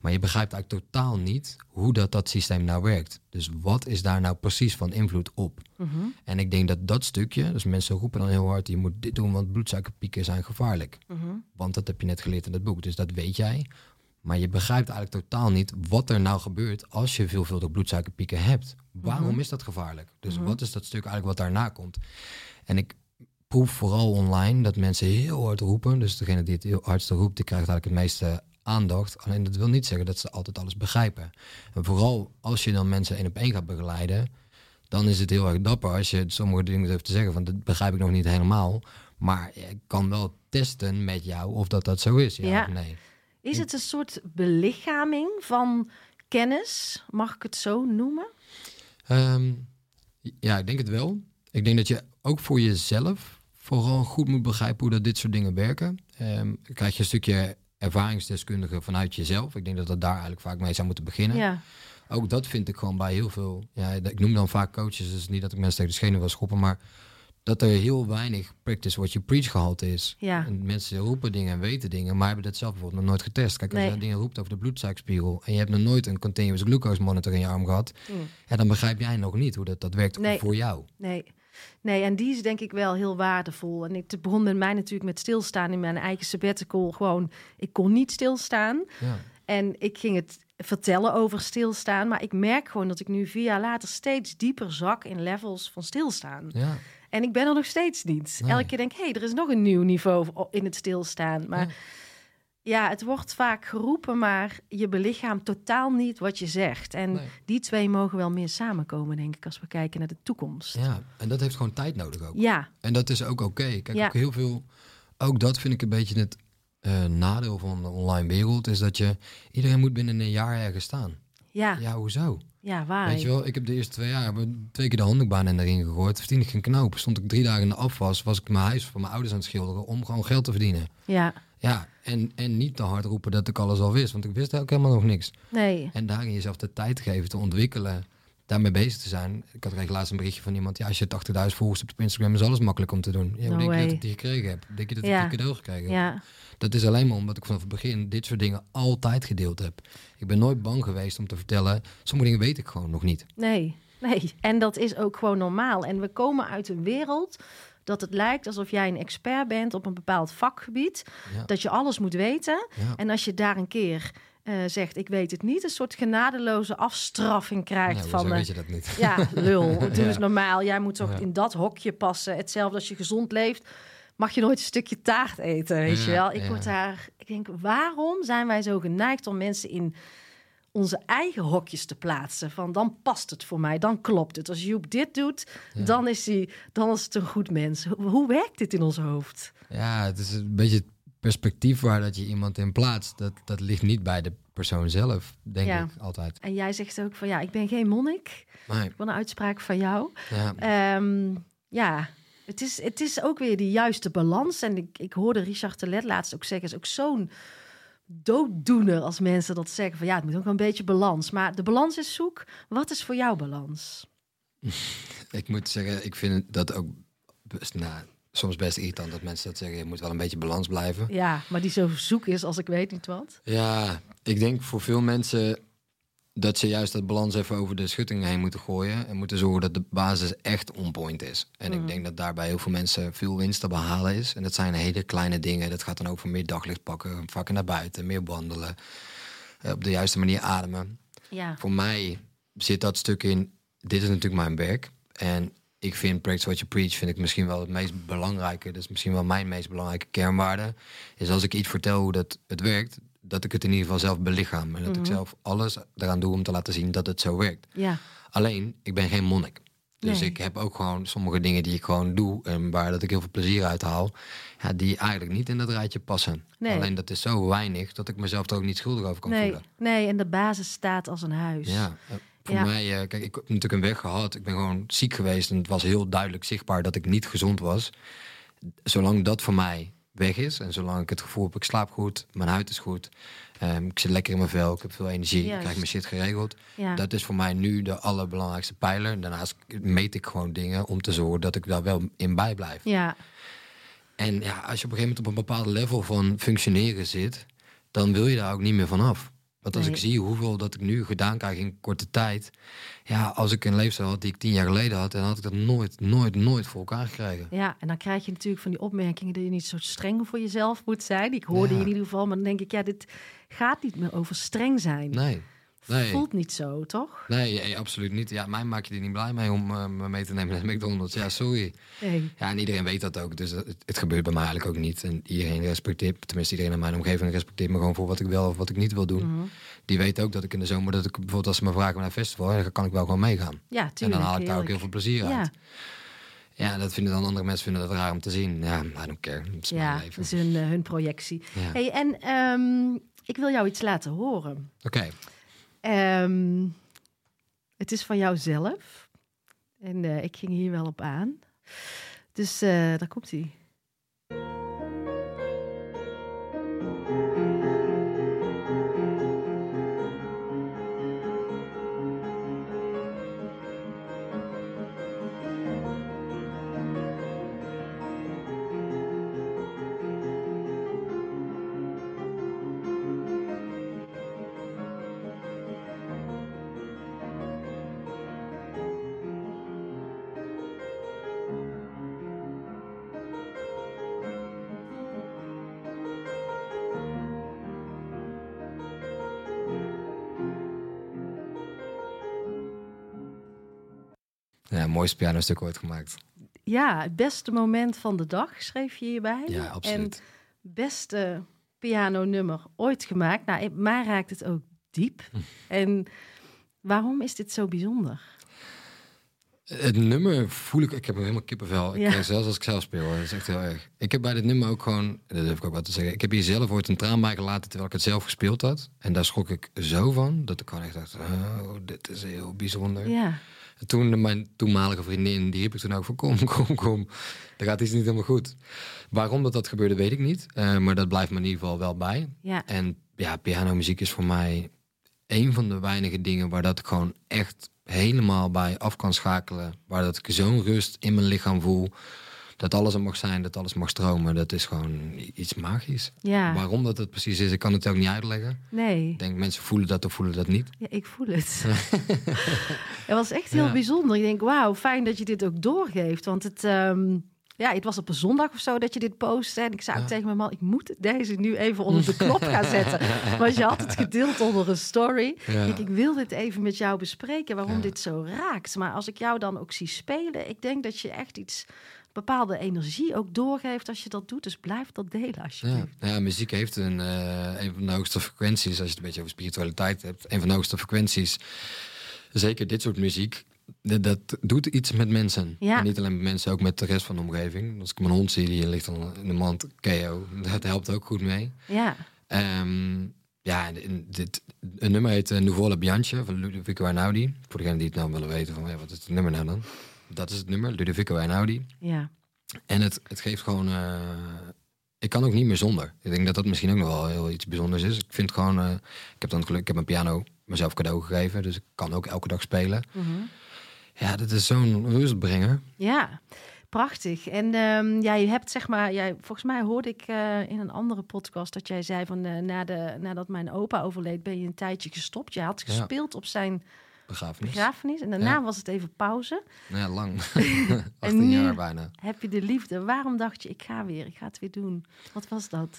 Maar je begrijpt eigenlijk totaal niet hoe dat, dat systeem nou werkt. Dus wat is daar nou precies van invloed op? Mhm. En ik denk dat dat stukje, dus mensen roepen dan heel hard, je moet dit doen, want bloedsuikerpieken zijn gevaarlijk. Mhm. Want dat heb je net geleerd in het boek, dus dat weet jij. Maar je begrijpt eigenlijk totaal niet wat er nou gebeurt als je veelvuldig bloedsuikerpieken hebt. Waarom Mhm. is dat gevaarlijk? Dus wat is dat stuk eigenlijk wat daarna komt? En ik proef vooral online dat mensen heel hard roepen. Dus degene die het heel hardste roept, die krijgt eigenlijk het meeste aandacht. Alleen dat wil niet zeggen dat ze altijd alles begrijpen. En vooral als je dan mensen één op één gaat begeleiden, dan is het heel erg dapper als je sommige dingen durft te zeggen van dat begrijp ik nog niet helemaal. Maar ik kan wel testen met jou of dat dat zo is, ja, Ja. of nee. Is het een soort belichaming van kennis? Mag ik het zo noemen? Ehm, ja, ik denk het wel. Ik denk dat je ook voor jezelf vooral goed moet begrijpen hoe dat dit soort dingen werken. Ehm, krijg je een stukje ervaringsdeskundige vanuit jezelf. Ik denk dat dat daar eigenlijk vaak mee zou moeten beginnen. Ja. Ook dat vind ik gewoon bij heel veel. Ja, ik noem dan vaak coaches, dus niet dat ik mensen tegen de schenen wil schoppen, maar dat er heel weinig practice what you preach gehalte is. Ja. En mensen roepen dingen en weten dingen, maar hebben dat zelf bijvoorbeeld nog nooit getest. Kijk, als Nee. je dingen roept over de bloedsuikerspiegel en je hebt nog nooit een continuous glucose monitor in je arm gehad, Mm. ja, dan begrijp jij nog niet hoe dat, dat werkt Nee. voor jou. Nee. Nee, en die is denk ik wel heel waardevol. En ik, begon met mij natuurlijk met stilstaan in mijn eigen sabbatical. Gewoon, ik kon niet stilstaan. Ja. En ik ging het vertellen over stilstaan. Maar ik merk gewoon dat ik nu vier jaar later steeds dieper zak in levels van stilstaan. Ja. En ik ben er nog steeds niet. Nee. Elke keer denk ik, hé, hey, er is nog een nieuw niveau in het stilstaan. Maar Ja. Ja. het wordt vaak geroepen, maar je belichaamt totaal niet wat je zegt. En Nee. die twee mogen wel meer samenkomen, denk ik, als we kijken naar de toekomst. ja, en dat heeft gewoon tijd nodig ook. Ja, En dat is ook oké. Kijk, Ja. ook heel veel. Ook dat vind ik een beetje het eh, nadeel van de online wereld. Is dat je. Iedereen moet binnen een jaar ergens staan. ja, ja, Ja, hoezo? waar. Weet je wel, ik heb de eerste twee jaar twee keer de handdoekbaan in erin gegooid. Verdiende ik geen knoop. Stond ik drie dagen in de afwas. Was ik mijn huis voor mijn ouders aan het schilderen. Om gewoon geld te verdienen. Ja, Ja, en, en niet te hard roepen dat ik alles al wist, want ik wist ook helemaal nog niks. Nee. En daarin jezelf de tijd geven, te ontwikkelen, daarmee bezig te zijn. Ik had kreeg laatst een berichtje van iemand, ja, als je 80.000 volgers hebt op Instagram, is alles makkelijk om te doen. Ja, No denk je dat ik die gekregen heb? Denk je dat ik Ja. die cadeau gekregen heb? Ja. Dat is alleen maar omdat ik vanaf het begin dit soort dingen altijd gedeeld heb. Ik ben nooit bang geweest om te vertellen, sommige dingen weet ik gewoon nog niet. Nee. Nee. En dat is ook gewoon normaal. En we komen uit een wereld dat het lijkt alsof jij een expert bent op een bepaald vakgebied. Ja. Dat je alles moet weten. Ja. En als je daar een keer eh, zegt, ik weet het niet, een soort genadeloze afstraffing krijgt Ja, van... eh, weet je dat niet? Ja, lul. Doe Ja. eens normaal. Jij moet toch in dat hokje passen. Hetzelfde als je gezond leeft. Mag je nooit een stukje taart eten, weet je wel? Ik word daar... Ik denk, waarom zijn wij zo geneigd om mensen in onze eigen hokjes te plaatsen? Van, dan past het voor mij, dan klopt het. Als Joep dit doet, Ja. dan, is hij, dan is het een goed mens. Hoe, hoe werkt dit in ons hoofd? Ja, het is een beetje het perspectief waar dat je iemand in plaatst. Dat, dat ligt niet bij de persoon zelf, denk Ja. ik altijd. En jij zegt ook van, ja, ik ben geen monnik. Nee, Wat een uitspraak van jou. ja. Ehm, ja, het is, het is ook weer die juiste balans. En ik, ik hoorde Richard Telet laatst ook zeggen... is ook zo'n dooddoener als mensen dat zeggen. Van ja, het moet ook wel een beetje balans. Maar de balans is zoek. Wat is voor jou balans? Ik moet zeggen, ik vind dat ook best, nou, soms best irritant dat mensen dat zeggen. Je moet wel een beetje balans blijven. Ja, maar die zo zoek is als ik weet niet wat. Ja, ik denk voor veel mensen dat ze juist dat balans even over de schutting heen moeten gooien. En moeten zorgen dat de basis echt on point is. En ik denk dat daarbij heel veel mensen veel winst te behalen is. En dat zijn hele kleine dingen. Dat gaat dan ook voor meer daglicht pakken, vakken naar buiten, meer wandelen. eh, op de juiste manier ademen. Ja, Voor mij zit dat stuk in, dit is natuurlijk mijn werk. En ik vind Practice What You Preach vind ik misschien wel het meest belangrijke. Dat is misschien wel mijn meest belangrijke kernwaarde. Is als ik iets vertel hoe dat het werkt, dat ik het in ieder geval zelf belichaam. En dat ik zelf alles eraan doe om te laten zien dat het zo werkt. ja, Alleen, ik ben geen monnik. Dus Nee. ik heb ook gewoon sommige dingen die ik gewoon doe en waar dat ik heel veel plezier uit haal, ja, die eigenlijk niet in dat rijtje passen. Nee. Alleen dat is zo weinig dat ik mezelf er ook niet schuldig over kan nee, voelen. nee. En de basis staat als een huis. Ja, eh, voor Ja. mij, eh, kijk, ik heb natuurlijk een weg gehad. Ik ben gewoon ziek geweest en het was heel duidelijk zichtbaar dat ik niet gezond was. Zolang dat voor mij weg is en zolang ik het gevoel heb, ik slaap goed, mijn huid is goed, ehm, ik zit lekker in mijn vel, ik heb veel energie, ik krijg mijn shit geregeld. Ja. Dat is voor mij nu de allerbelangrijkste pijler. Daarnaast meet ik gewoon dingen om te zorgen dat ik daar wel in bij blijf. ja, En ja, als je op een gegeven moment op een bepaald level van functioneren zit, dan wil je daar ook niet meer vanaf. Want als Nee. ik zie hoeveel dat ik nu gedaan krijg in korte tijd. Ja, als ik een leefstijl had die ik tien jaar geleden had, dan had ik dat nooit, nooit, nooit voor elkaar gekregen. ja, en dan krijg je natuurlijk van die opmerkingen dat je niet zo streng voor jezelf moet zijn. Ik hoorde Ja. in ieder geval, maar dan denk ik, ja, dit gaat niet meer over streng zijn. Nee, nee. Voelt niet zo, toch? Nee, eh, absoluut niet. Ja, mij maak je er niet blij mee om eh, me mee te nemen naar McDonald's. Ja, sorry. Nee. Ja, en iedereen weet dat ook. Dus het, het gebeurt bij mij eigenlijk ook niet. En iedereen respecteert, tenminste iedereen in mijn omgeving respecteert me gewoon voor wat ik wel of wat ik niet wil doen. Mhm. Die weet ook dat ik in de zomer, dat ik bijvoorbeeld als ze me vragen naar een festival, dan kan ik wel gewoon meegaan. Ja, en tuurlijk. dan haal ik daar ook heel veel plezier Ja, uit. Ja, dat vinden dan andere mensen vinden dat raar om te zien. Ja, I don't care. Het is ja dat is hun, eh, hun projectie. Ja. Hey, en ehm, ik wil jou iets laten horen. Oké, Ehm, het is van jou zelf. En eh, ik ging hier wel op aan. Dus eh, daar komt hij. Mooiste pianostuk ooit gemaakt. Ja, het beste moment van de dag schreef je hierbij. Ja, En absoluut. beste pianonummer ooit gemaakt. Nou, mij raakt het ook diep. Hm. En waarom is dit zo bijzonder? Het nummer voel ik, ik heb helemaal kippenvel. Ik Ja. zelfs als ik zelf speel, dat is echt heel erg. Ik heb bij dit nummer ook gewoon, dat durf ik ook wat te zeggen. Ik heb hier zelf ooit een traan bij gelaten terwijl ik het zelf gespeeld had. En daar schrok ik zo van, dat ik gewoon echt dacht, oh, dit is heel bijzonder. Ja, En toen mijn toenmalige vriendin, die riep ik toen ook van kom, kom, kom. Er gaat iets niet helemaal goed. Waarom dat dat gebeurde, weet ik niet. Eh, maar dat blijft me in ieder geval wel bij. Ja. En ja, pianomuziek is voor mij een van de weinige dingen waar dat ik gewoon echt helemaal bij af kan schakelen. Waar dat ik zo'n rust in mijn lichaam voel. Dat alles er mag zijn, dat alles mag stromen. Dat is gewoon iets magisch. Ja. Waarom dat het precies is, ik kan het ook niet uitleggen. Nee. Ik denk mensen voelen dat of voelen dat niet. Ja, ik voel het. het was echt heel Ja. bijzonder. Ik denk, wauw, fijn dat je dit ook doorgeeft. Want het, ehm, ja, het was op een zondag of zo dat je dit postte. En ik zei ook Ja. tegen mijn man, ik moet deze nu even onder de knop gaan zetten. Want je had het gedeeld onder een story. Ja. Ik, ik wil dit even met jou bespreken, waarom Ja. dit zo raakt. Maar als ik jou dan ook zie spelen, ik denk dat je echt iets, bepaalde energie ook doorgeeft als je dat doet. Dus blijf dat delen Ja. alsjeblieft. Nou ja, muziek heeft een, eh, een van de hoogste frequenties, als je het een beetje over spiritualiteit hebt, een van de hoogste frequenties. Zeker dit soort muziek, dat, dat doet iets met mensen. Ja. En niet alleen met mensen, ook met de rest van de omgeving. Als ik mijn hond zie, die ligt dan in de mand, KO, dat helpt ook goed mee. Ja, Ehm, ja, dit, een nummer heet uh, Nuvola Bianche van Ludovico Einaudi. Voor degenen die het nou willen weten, van ja, wat is het nummer nou dan? Dat is het nummer, Ludovico Einaudi. ja, En het, het geeft gewoon. eh, ik kan ook niet meer zonder. Ik denk dat dat misschien ook nog wel heel iets bijzonders is. Ik vind gewoon. eh, ik heb dan geluk, ik heb mijn piano mezelf cadeau gegeven. Dus ik kan ook elke dag spelen. Mhm. Ja, dat is zo'n rustbrenger. Ja, prachtig. En ehm, ja, je hebt zeg maar, jij, volgens mij hoorde ik eh, in een andere podcast dat jij zei van na de, nadat mijn opa overleed, ben je een tijdje gestopt. Je had Ja. gespeeld op zijn Begrafenis. begrafenis en daarna Ja. was het even pauze. Nou ja, lang. 18 nu- jaar bijna. Heb je de liefde? Waarom dacht je, ik ga weer, ik ga het weer doen? Wat was dat?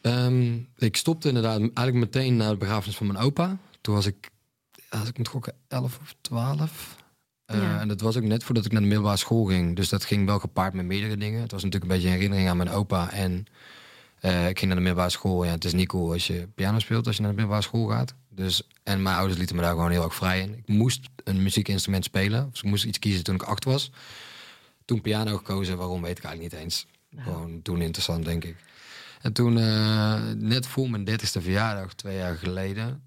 Ehm, ik stopte inderdaad eigenlijk meteen na de begrafenis van mijn opa. Toen was ik, als ik moet gokken, 11 of 12. Eh, Ja. En dat was ook net voordat ik naar de middelbare school ging. Dus dat ging wel gepaard met meerdere dingen. Het was natuurlijk een beetje een herinnering aan mijn opa. En eh, ik ging naar de middelbare school. Ja, het is niet cool als je piano speelt als je naar de middelbare school gaat. Dus, en mijn ouders lieten me daar gewoon heel erg vrij in. Ik moest een muziekinstrument spelen. Dus ik moest iets kiezen toen ik acht was. Toen piano gekozen. Waarom weet ik eigenlijk niet eens. Gewoon toen interessant, denk ik. En toen, eh, net voor mijn dertigste verjaardag, twee jaar geleden...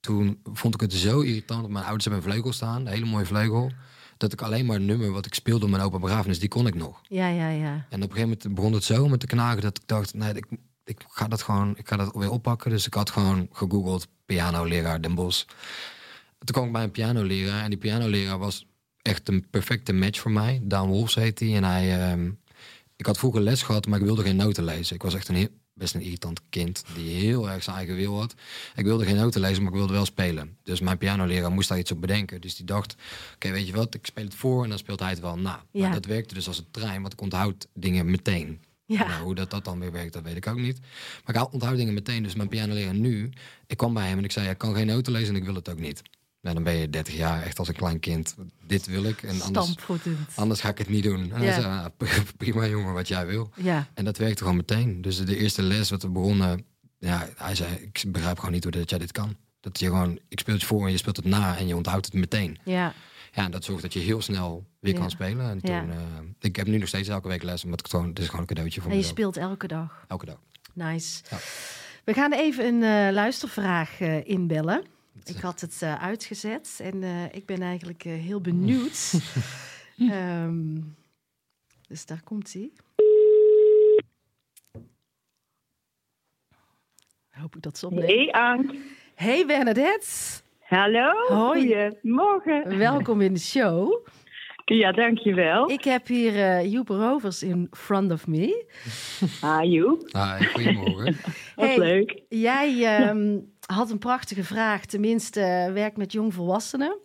toen vond ik het zo irritant dat mijn ouders hebben een vleugel staan. Een hele mooie vleugel. Dat ik alleen maar een nummer wat ik speelde op mijn opa begrafenis, die kon ik nog. Ja, ja, ja. En op een gegeven moment begon het zo met te knagen dat ik dacht, nee, ik, ik ga dat gewoon, ik ga dat weer oppakken. Dus ik had gewoon gegoogeld pianoleraar Den Bosch. Toen kwam ik bij een pianoleraar en die pianoleraar was echt een perfecte match voor mij. Daan Wolfs heet hij en hij, ehm, ik had vroeger les gehad, maar ik wilde geen noten lezen. Ik was echt een heel, best een irritant kind die heel erg zijn eigen wil had. Ik wilde geen noten lezen, maar ik wilde wel spelen. Dus mijn pianoleraar moest daar iets op bedenken. Dus die dacht, oké, weet je wat, ik speel het voor en dan speelt hij het wel na. Ja. Maar dat werkte dus als een trein, want ik onthoud dingen meteen. Ja. Nou, hoe dat, dat dan weer werkt, dat weet ik ook niet. Maar ik onthoud dingen meteen. Dus mijn pianoleraar nu, ik kwam bij hem en ik zei, ik kan geen noten lezen en ik wil het ook niet. Nou, dan ben je 30 jaar, echt als een klein kind. Dit wil ik en anders, anders ga ik het niet doen. En Ja. zei, "Ah, prima jongen, wat jij wil. Ja, En dat werkte gewoon meteen. Dus de eerste les wat we begonnen, ja, hij zei, ik begrijp gewoon niet hoe dat jij dit kan. Dat je gewoon, ik speel het voor en je speelt het na en je onthoudt het meteen. ja, Ja, en dat zorgt dat je heel snel weer Ja. kan spelen. En Ja. toen, eh, ik heb nu nog steeds elke week les, omdat ik het gewoon, het is gewoon een cadeautje voor en je speelt elke dag. Elke dag. Nice. Ja. We gaan even een eh, luistervraag eh, inbellen. Ik had het eh, uitgezet en eh, ik ben eigenlijk heel benieuwd. Ehm, dus daar komt hij. Hoop ik dat ze opneemt. Hey Ank. Hey Bernadette, Hallo. Hoi. Goedemorgen. welkom in de show. Ja, dankjewel. Ik heb hier eh Joep Rovers in front of me. Ah, Joep. Hi, goedemorgen. Wat Hey. leuk. Jij ehm, had een prachtige vraag, tenminste eh, werkt met jongvolwassenen.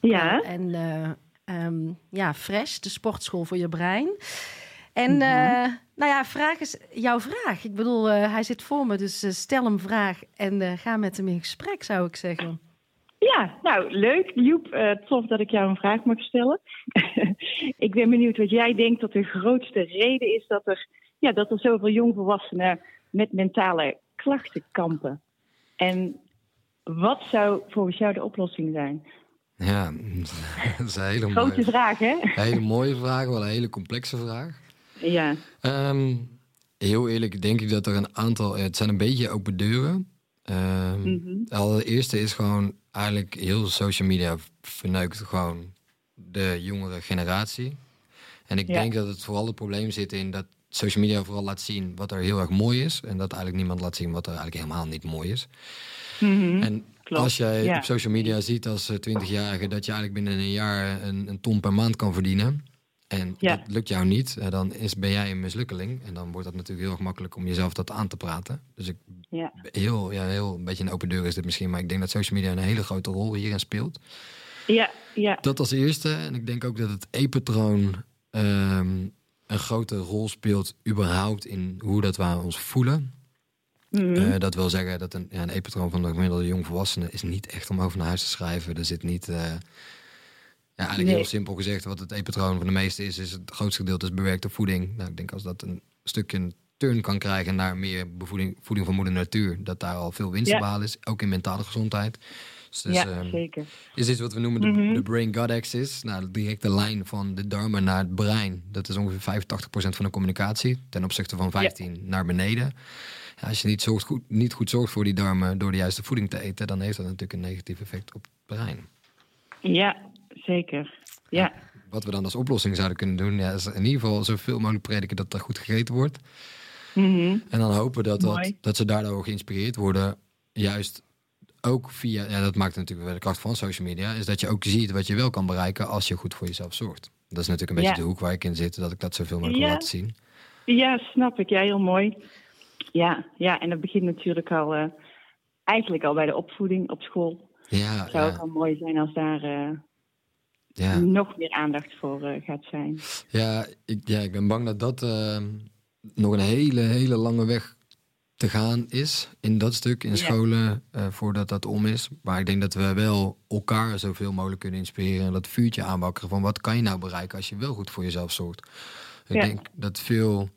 Ja. En eh, ehm, ja, Fresh, de sportschool voor je brein. En eh, nou ja, vraag is jouw vraag. Ik bedoel, eh, hij zit voor me, dus stel hem vraag en ga met hem in gesprek, zou ik zeggen. Ja, nou leuk. Joep, eh, tof dat ik jou een vraag mag stellen. ik ben benieuwd wat jij denkt dat de grootste reden is dat er, ja, dat er zoveel jongvolwassenen met mentale klachten kampen. En wat zou volgens jou de oplossing zijn? Ja, dat is een hele Grote mooie, vraag, hè? hele mooie vraag, wel een hele complexe vraag. Ja. Ehm, heel eerlijk denk ik dat er een aantal... Het zijn een beetje open deuren. Ehm Mhm. Het allereerste is gewoon eigenlijk heel social media verneukt gewoon de jongere generatie. En ik Ja. denk dat het vooral het probleem zit in dat social media vooral laat zien wat er heel erg mooi is. En dat eigenlijk niemand laat zien wat er eigenlijk helemaal niet mooi is. Mhm. En Klopt, als jij ja. op social media ziet als eh, 20-jarige dat je eigenlijk binnen een jaar een, een ton per maand kan verdienen. En Ja. dat lukt jou niet, dan is, ben jij een mislukkeling. En dan wordt dat natuurlijk heel erg makkelijk om jezelf dat aan te praten. Dus ik Ja. heel, ja, heel een beetje een open deur is dit misschien, maar ik denk dat social media een hele grote rol hierin speelt. Ja, ja. Dat als eerste. En ik denk ook dat het e-patroon ehm, een grote rol speelt überhaupt in hoe dat we ons voelen. Mhm. Eh, dat wil zeggen dat een, ja, een e-patroon van de gemiddelde jongvolwassene is niet echt om over naar huis te schrijven. Er zit niet. eh, ja, eigenlijk heel simpel gezegd, wat het e-patroon van de meeste is, is het grootste gedeelte is bewerkte voeding. Nou, ik denk als dat een stukje een turn kan krijgen naar meer bevoeding, voeding van moeder natuur, dat daar al veel winst Ja. te behalen is, ook in mentale gezondheid. Dus, dus, ja, ehm, zeker. is dit wat we noemen de, Mhm. de brain-gut axis. Nou, de directe lijn van de darmen naar het brein. Dat is ongeveer 85% van de communicatie. Ten opzichte van 15 naar beneden. Ja, als je niet, zorgt goed, niet goed zorgt voor die darmen door de juiste voeding te eten... dan heeft dat natuurlijk een negatief effect op het brein. Ja, zeker. Ja, Wat we dan als oplossing zouden kunnen doen... Ja, is in ieder geval zoveel mogelijk prediken dat er goed gegeten wordt. Mhm. En dan hopen dat, dat, dat ze daardoor geïnspireerd worden. Juist ook via, ja, dat maakt natuurlijk wel de kracht van social media, is dat je ook ziet wat je wel kan bereiken als je goed voor jezelf zorgt. Dat is natuurlijk een beetje Ja. de hoek waar ik in zit, dat ik dat zoveel mogelijk Ja. laten zien. ja snap ik. Ja, heel mooi. Ja, ja, en dat begint natuurlijk al, eh, eigenlijk al bij de opvoeding op school. Ja, Het zou ook wel mooi zijn als daar eh, ja. nog meer aandacht voor eh, gaat zijn. ja, ik, ja, ik ben bang dat dat eh, nog een hele, hele lange weg te gaan is in dat stuk in Ja. scholen eh, voordat dat om is. Maar ik denk dat we wel elkaar zoveel mogelijk kunnen inspireren en dat vuurtje aanwakkeren van wat kan je nou bereiken als je wel goed voor jezelf zorgt. Ik Ja. denk dat veel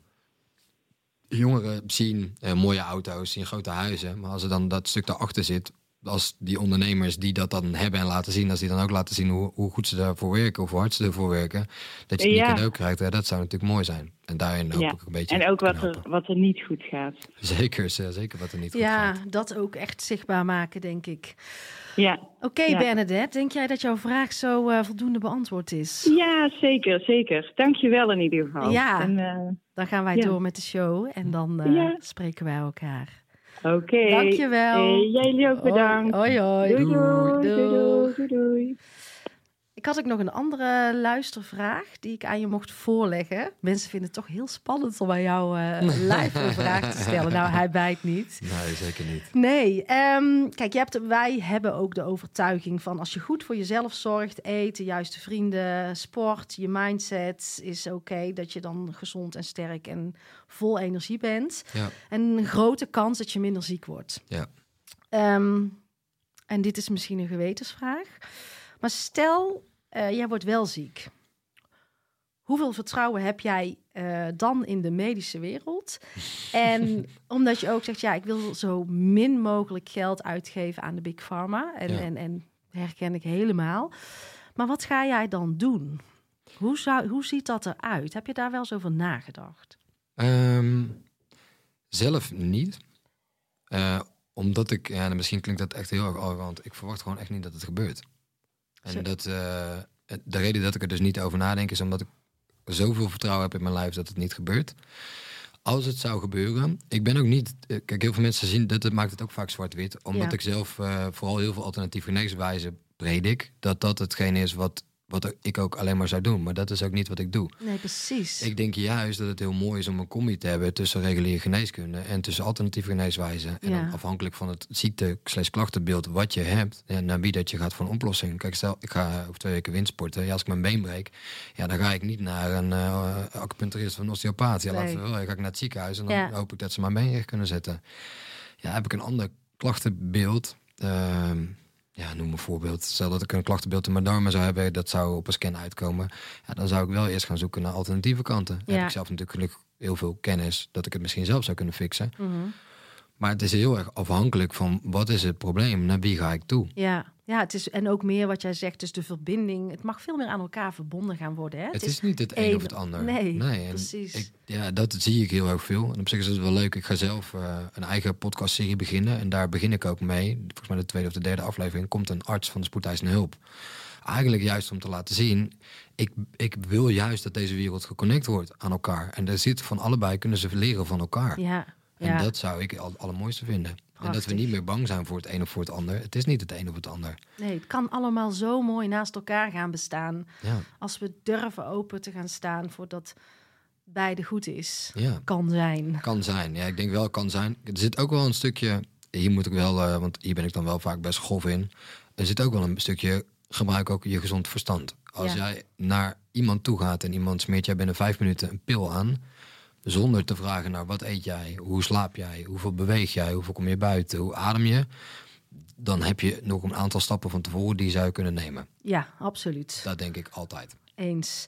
jongeren zien mooie auto's, zien grote huizen, maar als er dan dat stuk daarachter zit, als die ondernemers die dat dan hebben en laten zien, als die dan ook laten zien hoe, hoe goed ze daarvoor werken of hoe hard ze ervoor werken, dat je die Ja. cadeau krijgt, hè, dat zou natuurlijk mooi zijn. En daarin hoop Ja. ik een beetje. En ook wat er, wat er niet goed gaat. Zeker, zeker wat er niet goed Ja, gaat. dat ook echt zichtbaar maken, denk ik. Ja, Oké, Ja. Bernadette, denk jij dat jouw vraag zo eh, voldoende beantwoord is? ja zeker, zeker. Dankjewel in ieder geval. Ja. En, eh, Dan gaan wij Ja. door met de show en dan eh, Ja. spreken wij elkaar. Oké. Dankjewel. Hey, jij ook bedankt. Hoi, hoi. Doei. doei, doei, doei, doei. Ik had ook nog een andere luistervraag die ik aan je mocht voorleggen. Mensen vinden het toch heel spannend om aan jou eh, live een vraag te stellen. Nou, hij bijt niet. Nee, zeker niet. Nee, ehm, kijk, je hebt, wij hebben ook de overtuiging van als je goed voor jezelf zorgt, de juiste vrienden, sport, je mindset is oké, dat je dan gezond en sterk en vol energie bent. Ja, En een grote kans dat je minder ziek wordt. ja. Ehm, en dit is misschien een gewetensvraag. Maar stel, eh, jij wordt wel ziek. Hoeveel vertrouwen heb jij eh, dan in de medische wereld? En omdat je ook zegt, ja, ik wil zo min mogelijk geld uitgeven aan de Big Pharma. En, Ja. en, en herken ik helemaal. Maar wat ga jij dan doen? Hoe, zou, hoe ziet dat eruit? Heb je daar wel eens over nagedacht? Ehm, zelf niet. Eh, omdat ik, ja, misschien klinkt dat echt heel erg arrogant. Ik verwacht gewoon echt niet dat het gebeurt. En dat, eh, de reden dat ik er dus niet over nadenk is omdat ik zoveel vertrouwen heb in mijn lijf dat het niet gebeurt. Als het zou gebeuren, ik ben ook niet. eh, Kijk, heel veel mensen zien dat het maakt het ook vaak zwart-wit. Omdat Ja. ik zelf eh, vooral heel veel alternatieve geneeswijzen predik. Dat dat hetgeen is wat, wat ik ook alleen maar zou doen. Maar dat is ook niet wat ik doe. Nee, precies. Ik denk juist dat het heel mooi is om een combi te hebben tussen reguliere geneeskunde en tussen alternatieve geneeswijzen. En Ja. dan afhankelijk van het ziekte klachtenbeeld wat je hebt en naar wie dat je gaat voor een oplossing. Kijk, stel ik ga over twee weken windsporten. Ja, als ik mijn been breek, ja, dan ga ik niet naar een uh, acupuncturist of een osteopaat. Ja, laten we wel. Dan ga ik naar het ziekenhuis en dan Ja. hoop ik dat ze mijn been recht kunnen zetten. Ja, heb ik een ander klachtenbeeld. ehm, ja, noem een voorbeeld. Stel dat ik een klachtenbeeld in mijn darmen zou hebben, dat zou op een scan uitkomen. Ja, dan zou ik wel eerst gaan zoeken naar alternatieve kanten. Ja. heb ik zelf natuurlijk gelukkig heel veel kennis dat ik het misschien zelf zou kunnen fixen. Mhm. Maar het is heel erg afhankelijk van wat is het probleem, naar wie ga ik toe. Ja, ja het is, en ook meer wat jij zegt, dus de verbinding. Het mag veel meer aan elkaar verbonden gaan worden. Hè? Het, is, niet het een of het ander. Nee, precies. Ik, ja, dat zie ik heel erg veel. En op zich is het wel leuk. Ik ga zelf eh, een eigen podcastserie beginnen. En daar begin ik ook mee. Volgens mij de tweede of de derde aflevering komt een arts van de spoedeisende hulp. Eigenlijk juist om te laten zien, ik, ik wil juist dat deze wereld geconnect wordt aan elkaar. En daar zit van allebei kunnen ze leren van elkaar. Ja, En ja. dat zou ik al het allermooiste vinden. En dat we niet meer bang zijn voor het een of voor het ander. Het is niet het een of het ander. Nee, het kan allemaal zo mooi naast elkaar gaan bestaan. Ja, Als we durven open te gaan staan voor dat beide goed is. ja. Kan zijn. kan zijn. Ja, ik denk wel kan zijn. Er zit ook wel een stukje, hier moet ik wel, eh, want hier ben ik dan wel vaak best grof in. Er zit ook wel een stukje, gebruik ook je gezond verstand. Als Ja. jij naar iemand toe gaat en iemand smeert jij binnen vijf minuten een pil aan, zonder te vragen naar wat eet jij, hoe slaap jij, hoeveel beweeg jij, hoeveel kom je buiten, hoe adem je, dan heb je nog een aantal stappen van tevoren die je zou kunnen nemen. Ja, absoluut. Dat denk ik altijd. Eens.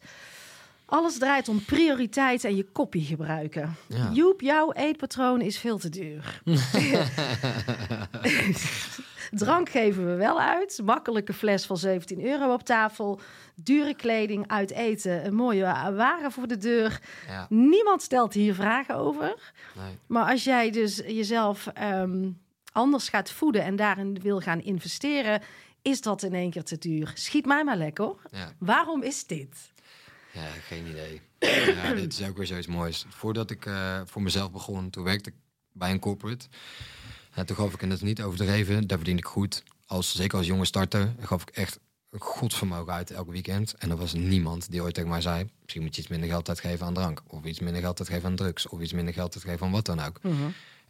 Alles draait om prioriteit en je koppie gebruiken. Ja. Joep, jouw eetpatroon is veel te duur. Drank geven we wel uit. Makkelijke fles van 17 euro op tafel. Dure kleding uit eten. Een mooie waren voor de deur. Ja, Niemand stelt hier vragen over. nee. Maar als jij dus jezelf ehm, anders gaat voeden en daarin wil gaan investeren, is dat in één keer te duur. Schiet mij maar lekker. hoor. Ja. Waarom is dit? Ja, geen idee. ja, dit is ook weer zoiets moois. Voordat ik eh, voor mezelf begon, toen werkte ik bij een corporate. En toen gaf ik, en dat is niet overdreven, daar verdiende ik goed. Als, zeker als jonge starter gaf ik echt een godsvermogen uit elk weekend. En er was niemand die ooit tegen mij zei... misschien moet je iets minder geld uitgeven aan drank. Of iets minder geld uitgeven aan drugs. Of iets minder geld uitgeven aan wat dan ook.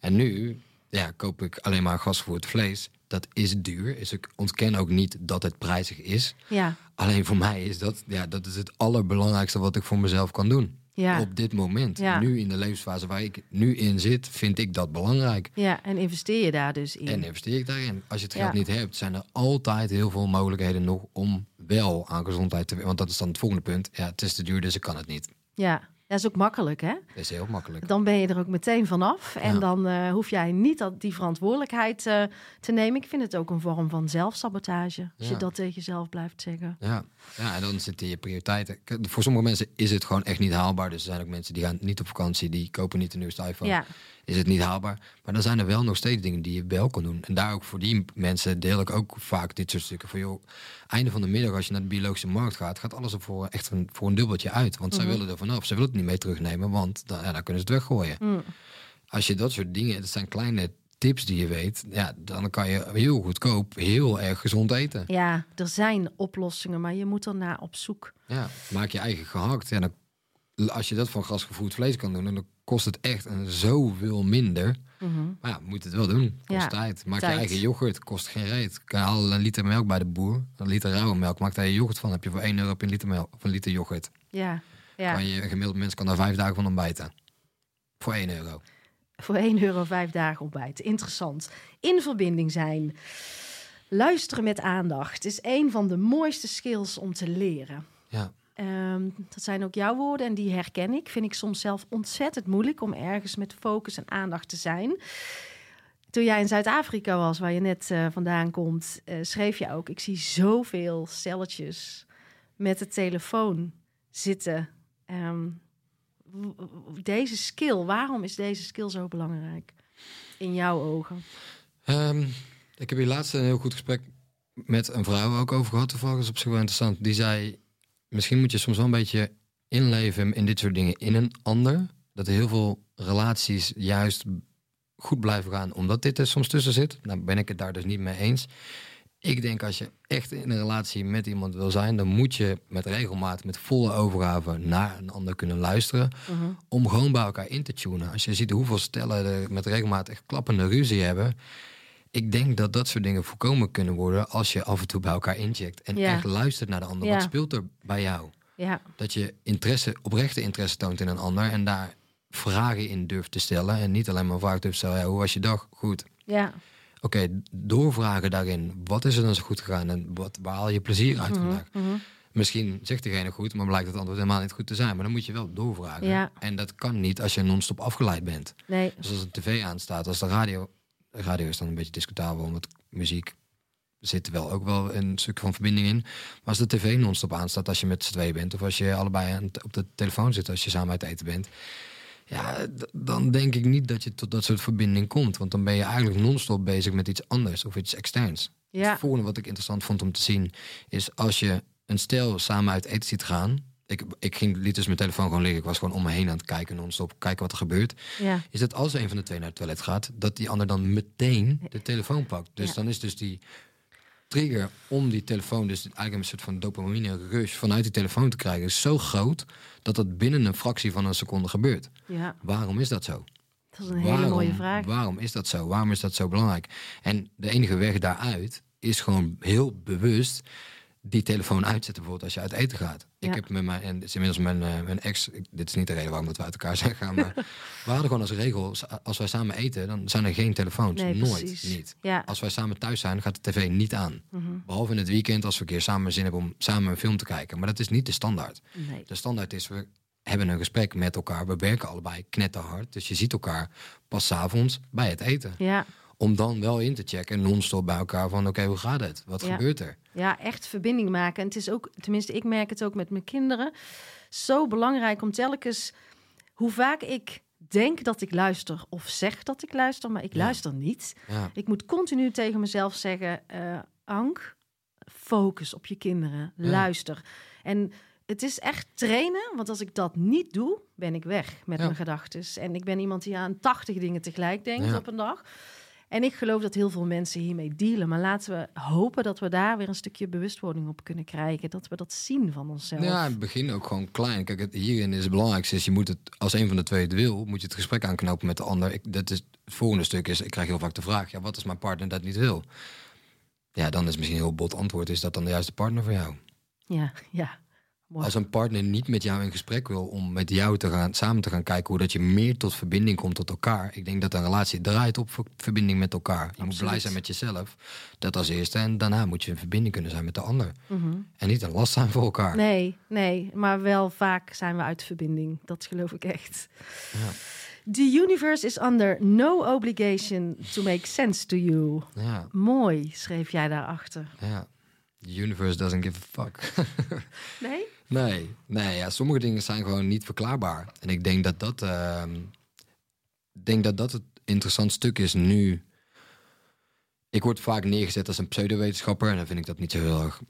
En nu ja, koop ik alleen maar gasgevoerd vlees. Dat is duur. Dus ik ontken ook niet dat het prijzig is. Ja, Alleen voor mij is dat, ja, dat is het allerbelangrijkste wat ik voor mezelf kan doen. Ja. Op dit moment. Ja. Nu in de levensfase waar ik nu in zit, vind ik dat belangrijk. ja, en investeer je daar dus in. En investeer ik daarin. Als je het Ja. geld niet hebt, zijn er altijd heel veel mogelijkheden nog om wel aan gezondheid te. Want dat is dan het volgende punt. Ja, het is te duur, dus ik kan het niet. Ja, dat is ook makkelijk, hè? Dat is heel makkelijk. Dan ben je er ook meteen vanaf. En Ja. dan eh, hoef jij niet dat, die verantwoordelijkheid eh, te nemen. Ik vind het ook een vorm van zelfsabotage. Als je dat tegen jezelf blijft zeggen. Ja. ja, en dan zitten je prioriteiten. Voor sommige mensen is het gewoon echt niet haalbaar. Dus er zijn ook mensen die gaan niet op vakantie, die kopen niet de nieuwste iPhone. Ja, is het niet haalbaar. Maar dan zijn er wel nog steeds dingen die je wel kan doen. En daar ook voor die mensen deel ik ook vaak dit soort stukken. Van joh, einde van de middag als je naar de biologische markt gaat, gaat alles er voor echt een, voor een dubbeltje uit. Want zij willen er vanaf. Ze willen het niet mee terugnemen, want dan, ja, dan kunnen ze het weggooien. Mm. Als je dat soort dingen, dat zijn kleine tips die je weet, ja, dan kan je heel goedkoop heel erg gezond eten. ja, er zijn oplossingen, maar je moet ernaar op zoek. Ja, maak je eigen gehakt. Ja, dan, als je dat van grasgevoerd vlees kan doen, dan kost het echt een zoveel minder. Maar ja, moet het wel doen. Kost Ja, tijd. Maak tijd. je eigen yoghurt. Kost geen reet. Je haal een liter melk bij de boer. Een liter rauwe melk. Maak daar je yoghurt van. Heb je voor 1 euro op een liter melk. Of een liter yoghurt. Ja, ja. Kan je, een gemiddeld mens kan daar vijf dagen van ontbijten. Voor 1 euro. Voor 1 euro vijf dagen ontbijt. Interessant. In verbinding zijn. Luisteren met aandacht is een van de mooiste skills om te leren. Ja. Ehm, dat zijn ook jouw woorden en die herken ik. Vind ik soms zelf ontzettend moeilijk om ergens met focus en aandacht te zijn. Toen jij in Zuid-Afrika was, waar je net eh, vandaan komt, eh, schreef je ook: Ik zie zoveel stelletjes met de telefoon zitten. Ehm, deze skill, waarom is deze skill zo belangrijk in jouw ogen? Ehm, ik heb hier laatst een heel goed gesprek met een vrouw ook over gehad. Toevallig op zich wel interessant. Die zei, misschien moet je soms wel een beetje inleven in dit soort dingen in een ander. Dat er heel veel relaties juist goed blijven gaan, omdat dit er soms tussen zit. Nou ben ik het daar dus niet mee eens. Ik denk als je echt in een relatie met iemand wil zijn, dan moet je met regelmaat, met volle overgave naar een ander kunnen luisteren. Om gewoon bij elkaar in te tunen. Als je ziet hoeveel stellen er met regelmaat echt klappende ruzie hebben. Ik denk dat dat soort dingen voorkomen kunnen worden als je af en toe bij elkaar incheckt. En Ja. echt luistert naar de ander. Ja. Wat speelt er bij jou? Ja, Dat je interesse, oprechte interesse toont in een ander. En daar vragen in durft te stellen. En niet alleen maar vraag durft te stellen. Ja, hoe was je dag? Goed. ja, Oké, doorvragen daarin. Wat is er dan zo goed gegaan? En wat, waar haal je plezier uit vandaag? Misschien zegt diegene goed, maar blijkt het antwoord helemaal niet goed te zijn. Maar dan moet je wel doorvragen. Ja. En dat kan niet als je non-stop afgeleid bent. nee, Dus als een tv aanstaat, als de radio... Radio is dan een beetje discutabel, omdat muziek zit er wel ook wel een stuk van verbinding in. Maar als de tv non-stop aanstaat als je met z'n twee bent... of als je allebei op de telefoon zit als je samen uit eten bent... ja, dan denk ik niet dat je tot dat soort verbinding komt. Want dan ben je eigenlijk non-stop bezig met iets anders of iets externs. Ja. Het volgende wat ik interessant vond om te zien is als je een stel samen uit eten ziet gaan. Ik, ik ging, liet dus mijn telefoon gewoon liggen. Ik was gewoon om me heen aan het kijken, non-stop, kijken wat er gebeurt. Ja. Is dat als een van de twee naar het toilet gaat, dat die ander dan meteen de telefoon pakt. Dus Ja. dan is dus die trigger om die telefoon, dus eigenlijk een soort van dopamine rush vanuit die telefoon te krijgen, is zo groot dat dat binnen een fractie van een seconde gebeurt. ja, Waarom is dat zo? dat is een hele waarom, mooie vraag. Waarom is dat zo? Waarom is dat zo belangrijk? En de enige weg daaruit is gewoon heel bewust die telefoon uitzetten, bijvoorbeeld als je uit eten gaat. Ik heb met mijn, en het is inmiddels mijn, eh, mijn ex, ik- dit is niet de reden waarom dat we uit elkaar zijn gegaan, maar we hadden gewoon als regel, als wij samen eten, dan zijn er geen telefoons. Nee, Nooit, precies. niet. Ja. Als wij samen thuis zijn, gaat de tv niet aan. Mhm. Behalve in het weekend als we een keer samen zin hebben om samen een film te kijken. Maar dat is niet de standaard. Nee. De standaard is, we hebben een gesprek met elkaar. We werken allebei knetterhard. Dus je ziet elkaar pas avonds bij het eten. Ja. Om dan wel in te checken, non-stop bij elkaar van... oké, hoe gaat het? Wat Ja. gebeurt er? ja, echt verbinding maken. En het is ook, tenminste, ik merk het ook met mijn kinderen, zo belangrijk om telkens, hoe vaak ik denk dat ik luister of zeg dat ik luister, maar ik Ja. luister niet. Ja, Ik moet continu tegen mezelf zeggen, eh, Ank, focus op je kinderen, luister. En het is echt trainen, want als ik dat niet doe, ben ik weg met mijn gedachten. En ik ben iemand die aan 80 dingen tegelijk denkt op een dag. En ik geloof dat heel veel mensen hiermee dealen. Maar laten we hopen dat we daar weer een stukje bewustwording op kunnen krijgen. Dat we dat zien van onszelf. ja, in het begin ook gewoon klein. Kijk, het, hierin is het belangrijkste. Is je moet het, als een van de twee het wil, moet je het gesprek aanknopen met de ander. Ik, dat is, het volgende stuk is, ik krijg heel vaak de vraag... ja, wat als mijn partner dat niet wil? Ja, dan is misschien een heel bot antwoord. Is dat dan de juiste partner voor jou? Ja, ja. Mooi. Als een partner niet met jou in gesprek wil om met jou te gaan, samen te gaan kijken hoe dat je meer tot verbinding komt tot elkaar. Ik denk dat een relatie draait op ver- verbinding met elkaar. Je moet blij zijn met jezelf. Dat als eerste. En daarna moet je in verbinding kunnen zijn met de ander. Mhm. En niet een last zijn voor elkaar. Nee, nee, maar wel vaak zijn we uit verbinding. Dat geloof ik echt. Ja. The universe is under no obligation to make sense to you. Ja, Mooi, schreef jij daarachter. ja. The universe doesn't give a fuck. Nee? nee, nee ja, sommige dingen zijn gewoon niet verklaarbaar. En ik denk dat dat, ehm, denk dat, dat het interessant stuk is nu. Ik word vaak neergezet als een pseudowetenschapper. En dan vind ik dat niet zo heel erg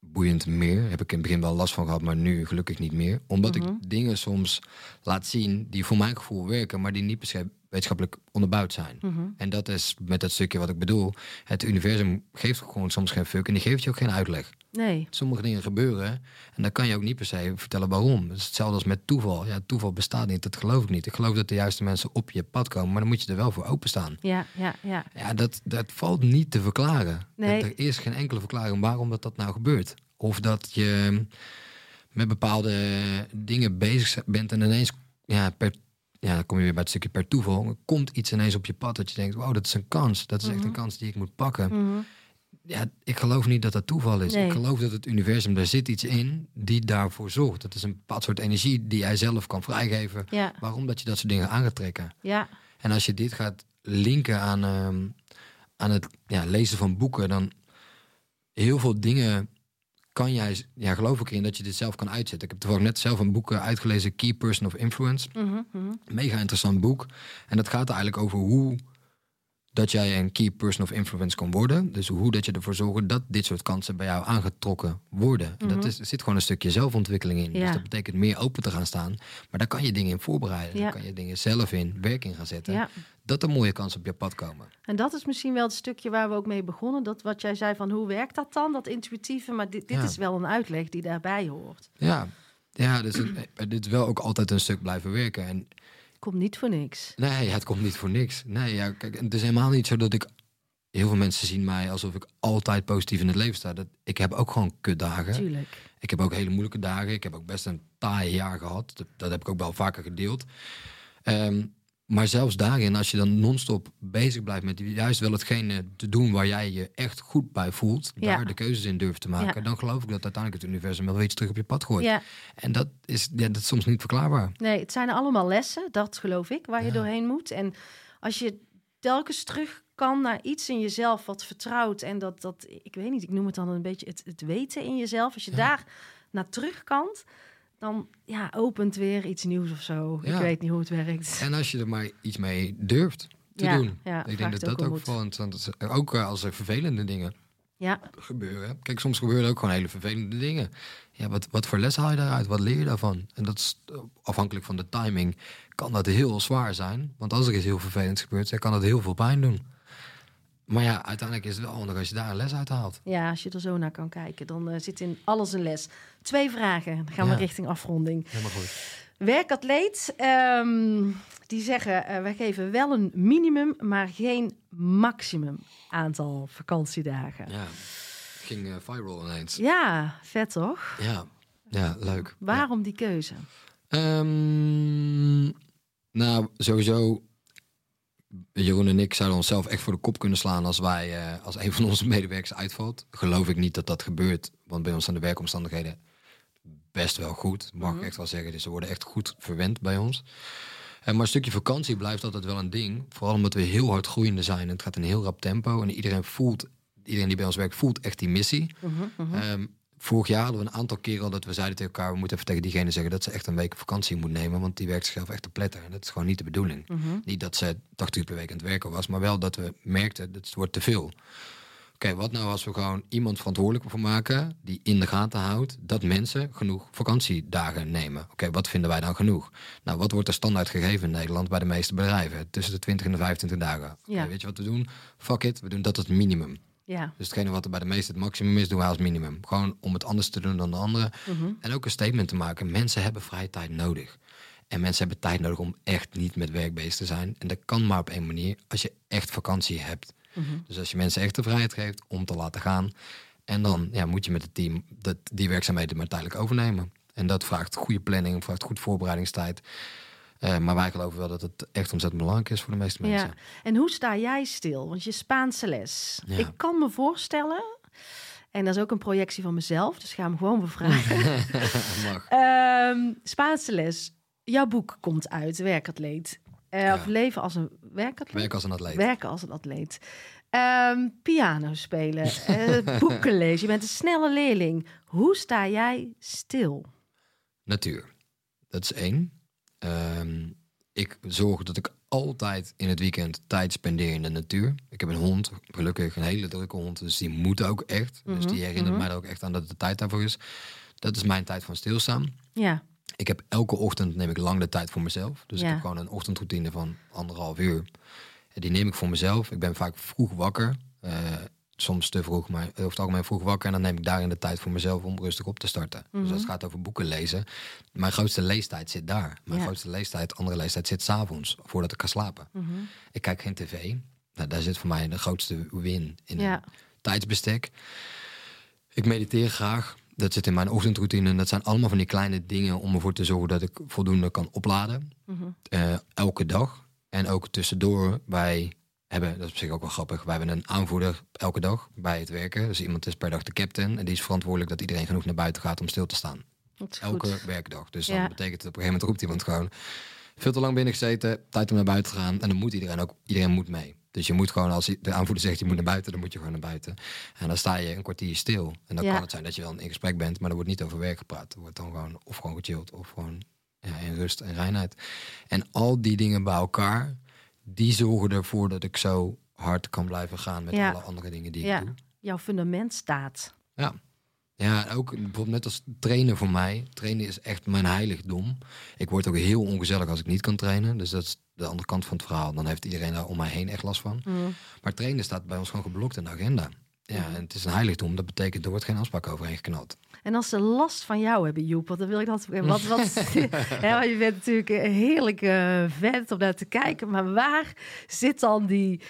boeiend meer. Heb ik in het begin wel last van gehad, maar nu gelukkig niet meer. Omdat Mhm. ik dingen soms laat zien die voor mijn gevoel werken, maar die niet per se wetenschappelijk onderbouwd zijn. Mhm. En dat is met dat stukje wat ik bedoel. Het universum geeft gewoon soms geen fuck en die geeft je ook geen uitleg. Nee. Sommige dingen gebeuren en dan kan je ook niet per se vertellen waarom. Het is hetzelfde als met toeval. Ja, toeval bestaat niet, dat geloof ik niet. Ik geloof dat de juiste mensen op je pad komen, maar dan moet je er wel voor openstaan. Ja, ja, ja. Ja, dat, dat valt niet te verklaren. Nee. Er is geen enkele verklaring waarom dat, dat nou gebeurt. Of dat je met bepaalde dingen bezig bent en ineens, ja, per, ja, dan kom je weer bij het stukje per toeval, er komt iets ineens op je pad dat je denkt, wow, dat is een kans. Dat is echt een kans die ik moet pakken. Mhm. Ja, ik geloof niet dat dat toeval is. Nee. Ik geloof dat het universum, daar zit iets in die daarvoor zorgt. Dat is een bepaald soort energie die jij zelf kan vrijgeven. Ja, Waarom dat je dat soort dingen aan gaat trekken. ja, En als je dit gaat linken aan, ehm, aan het ja, lezen van boeken, dan heel veel dingen kan jij, ja, geloof ik erin dat je dit zelf kan uitzetten. Ik heb toevallig net zelf een boek eh, uitgelezen, Key Person of Influence. Mhm, mhm. Mega interessant boek. En dat gaat er eigenlijk over hoe dat jij een key person of influence kan worden. Dus hoe dat je ervoor zorgt dat dit soort kansen bij jou aangetrokken worden. En dat is, er zit gewoon een stukje zelfontwikkeling in. Mhm. Ja. Dus dat betekent meer open te gaan staan. Maar daar kan je dingen in voorbereiden. Ja. Daar kan je dingen zelf in werk in gaan zetten. ja. Dat er mooie kansen op je pad komen. En dat is misschien wel het stukje waar we ook mee begonnen. Dat wat jij zei van hoe werkt dat dan, dat intuïtieve. Maar dit, is wel een uitleg die daarbij hoort. Ja, ja dus het, dit is wel ook altijd een stuk blijven werken. En Komt niet voor niks. Nee, het komt niet voor niks. Nee, ja, kijk, het is helemaal niet zo dat ik. Heel veel mensen zien mij alsof ik altijd positief in het leven sta. Dat, ik heb ook gewoon kutdagen. Tuurlijk. Ik heb ook hele moeilijke dagen. Ik heb ook best een taai jaar gehad. Dat, dat heb ik ook wel vaker gedeeld. Ehm, maar zelfs daarin, als je dan non-stop bezig blijft met juist wel hetgene te doen waar jij je echt goed bij voelt, Ja. daar de keuzes in durft te maken, Ja. dan geloof ik dat uiteindelijk het universum wel iets terug op je pad gooit. Ja, En dat is, ja, dat is soms niet verklaarbaar. nee, het zijn allemaal lessen, dat geloof ik, waar je doorheen moet. En als je telkens terug kan naar iets in jezelf wat vertrouwt en dat, dat ik weet niet, ik noem het dan een beetje het, het weten in jezelf. Als je daar naar terug kan, dan ja, opent weer iets nieuws of zo. Ik weet niet hoe het werkt. En als je er maar iets mee durft te Ja, doen. ja, ik denk dat ook dat ook vooral interessant is. Ook eh, als er vervelende dingen. Ja, gebeuren. Kijk, soms gebeuren ook gewoon hele vervelende dingen. Ja, wat, wat voor les haal je daaruit? Wat leer je daarvan? En dat is eh, afhankelijk van de timing. Kan dat heel zwaar zijn. Want als er iets heel vervelends gebeurt, dan kan dat heel veel pijn doen. Maar ja, uiteindelijk is het wel handig als je daar een les uit haalt. ja, als je er zo naar kan kijken, dan eh, zit in alles een les. Twee vragen, dan gaan we richting afronding. Helemaal goed. Werkatleet, ehm, die zeggen, eh wij geven wel een minimum, maar geen maximum aantal vakantiedagen. Ja, ging eh, viral ineens. Ja, vet toch? Ja, ja leuk. Ja. Waarom die keuze? Ehm, nou, sowieso. Jeroen en ik zouden onszelf echt voor de kop kunnen slaan als wij, eh, als een van onze medewerkers uitvalt. Geloof ik niet dat dat gebeurt, want bij ons zijn de werkomstandigheden best wel goed, mag ik echt wel zeggen. Dus ze worden echt goed verwend bij ons. Eh, maar een stukje vakantie blijft altijd wel een ding. Vooral omdat we heel hard groeiende zijn. En het gaat in een heel rap tempo. En iedereen voelt, iedereen die bij ons werkt, voelt echt die missie. Ehm, vorig jaar hadden we een aantal keren al dat we zeiden tegen elkaar... we moeten even tegen diegene zeggen dat ze echt een week vakantie moet nemen... want die werkt zichzelf echt te pletten. En dat is gewoon niet de bedoeling. Niet dat ze 80 uur per week aan het werken was... maar wel dat we merkten, dat het wordt te veel. Oké, wat nou als we gewoon iemand verantwoordelijk voor maken... die in de gaten houdt dat mensen genoeg vakantiedagen nemen? Oké, wat vinden wij dan genoeg? Nou, wat wordt er standaard gegeven in Nederland bij de meeste bedrijven? Tussen de 20 en de 25 dagen. Ja. weet je wat we doen? Fuck it, we doen dat als minimum. Ja, Dus hetgene wat er bij de meeste het maximum is, doen wij als minimum. Gewoon om het anders te doen dan de anderen. En ook een statement te maken. Mensen hebben vrije tijd nodig. En mensen hebben tijd nodig om echt niet met werk bezig te zijn. En dat kan maar op één manier als je echt vakantie hebt. Dus als je mensen echt de vrijheid geeft om te laten gaan. En dan ja, moet je met het team dat, die werkzaamheden maar tijdelijk overnemen. En dat vraagt goede planning, vraagt goed voorbereidingstijd. Eh, maar wij geloven wel dat het echt ontzettend belangrijk is voor de meeste mensen. ja. En hoe sta jij stil? Want je Spaanse les. Ja. Ik kan me voorstellen, en dat is ook een projectie van mezelf, dus ga hem gewoon bevragen. Mag. Ehm, Spaanse les. Jouw boek komt uit, Werkatleet. Ja. Of leven als een werkatleet. Werk als een atleet. Werken als een atleet. Ehm, piano spelen, eh, boeken lezen. Je bent een snelle leerling. Hoe sta jij stil? Natuur. Dat is één. Ehm, ik zorg dat ik altijd in het weekend tijd spendeer in de natuur. Ik heb een hond, gelukkig een hele drukke hond, dus die moet ook echt. Dus die herinnert mij er ook echt aan dat de tijd daarvoor is. Dat is mijn tijd van stilstaan. Ja, Ik heb elke ochtend neem ik lang de tijd voor mezelf. Dus Ja. ik heb gewoon een ochtendroutine van anderhalf uur. En die neem ik voor mezelf. Ik ben vaak vroeg wakker. Eh, soms te vroeg, maar over het algemeen vroeg wakker. En dan neem ik daarin de tijd voor mezelf om rustig op te starten. Dus als het gaat over boeken lezen. Mijn grootste leestijd zit daar. Mijn Ja. grootste leestijd, andere leestijd zit s'avonds. Voordat ik ga slapen. Ik kijk geen tv. Nou, daar zit voor mij de grootste win in. Ja. Tijdsbestek. Ik mediteer graag. Dat zit in mijn ochtendroutine. En dat zijn allemaal van die kleine dingen om ervoor te zorgen dat ik voldoende kan opladen. Eh, elke dag. En ook tussendoor. Wij hebben, dat is op zich ook wel grappig, wij hebben een aanvoerder elke dag bij het werken. Dus iemand is per dag de captain. En die is verantwoordelijk dat iedereen genoeg naar buiten gaat om stil te staan. dat Elke goed. werkdag. Dus Ja. dan betekent het op een gegeven moment roept iemand gewoon veel te lang binnen gezeten, tijd om naar buiten te gaan. En dan moet iedereen ook, iedereen moet mee. Dus je moet gewoon, als de aanvoerder zegt je moet naar buiten, dan moet je gewoon naar buiten. En dan sta je een kwartier stil. En dan Ja. kan het zijn dat je wel in gesprek bent, maar er wordt niet over werk gepraat. Er wordt dan gewoon of gewoon gechilled of gewoon ja, in rust en reinheid. En al die dingen bij elkaar, die zorgen ervoor dat ik zo hard kan blijven gaan met Ja. alle andere dingen die Ja, ik doe. jouw fundament staat. Ja. Ja, ook bijvoorbeeld net als trainen voor mij. Trainen is echt mijn heiligdom. Ik word ook heel ongezellig als ik niet kan trainen. Dus dat is de andere kant van het verhaal. Dan heeft iedereen daar om mij heen echt last van. Maar trainen staat bij ons gewoon geblokt in de agenda. Ja, en het is een heiligdom. Dat betekent er wordt geen afspraak overheen geknald. En als ze last van jou hebben, Joep, want dan wil ik dat. Wat, wat, je bent natuurlijk een heerlijke vent om naar te kijken. Maar waar zit dan die.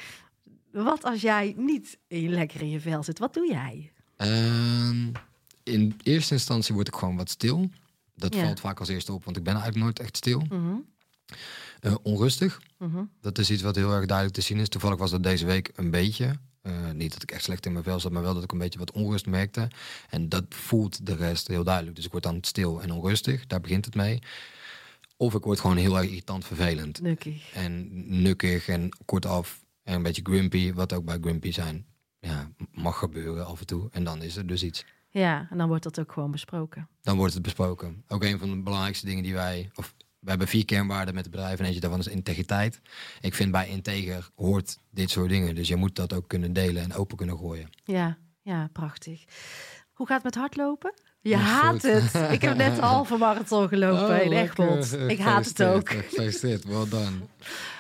Wat als jij niet in, lekker in je vel zit? Wat doe jij? Ehm, in eerste instantie word ik gewoon wat stil. Dat Ja. valt vaak als eerste op, want ik ben eigenlijk nooit echt stil. Mhm, Eh, onrustig. mhm. Dat is iets wat heel erg duidelijk te zien is. Toevallig was dat deze week een beetje. Eh, niet dat ik echt slecht in mijn vel zat, maar wel dat ik een beetje wat onrust merkte. En dat voelt de rest heel duidelijk. Dus ik word dan stil en onrustig. Daar begint het mee. Of ik word gewoon heel erg irritant vervelend. Nukkig. En nukkig en kortaf. En een beetje grumpy, wat ook bij grumpy zijn. Ja, mag gebeuren af en toe. En dan is er dus iets. Ja, en dan wordt dat ook gewoon besproken. Dan wordt het besproken. Ook een van de belangrijkste dingen die wij... Of we hebben vier kernwaarden met het bedrijf en eentje daarvan is integriteit. Ik vind bij integer hoort dit soort dingen. Dus je moet dat ook kunnen delen en open kunnen gooien. Ja, Ja, prachtig. Hoe gaat het met hardlopen? Je haat goed. het. Ik heb net een halve marathon gelopen Oh, in lekker. Egmond. Ik haat het ook. Gefeliciteerd, well done.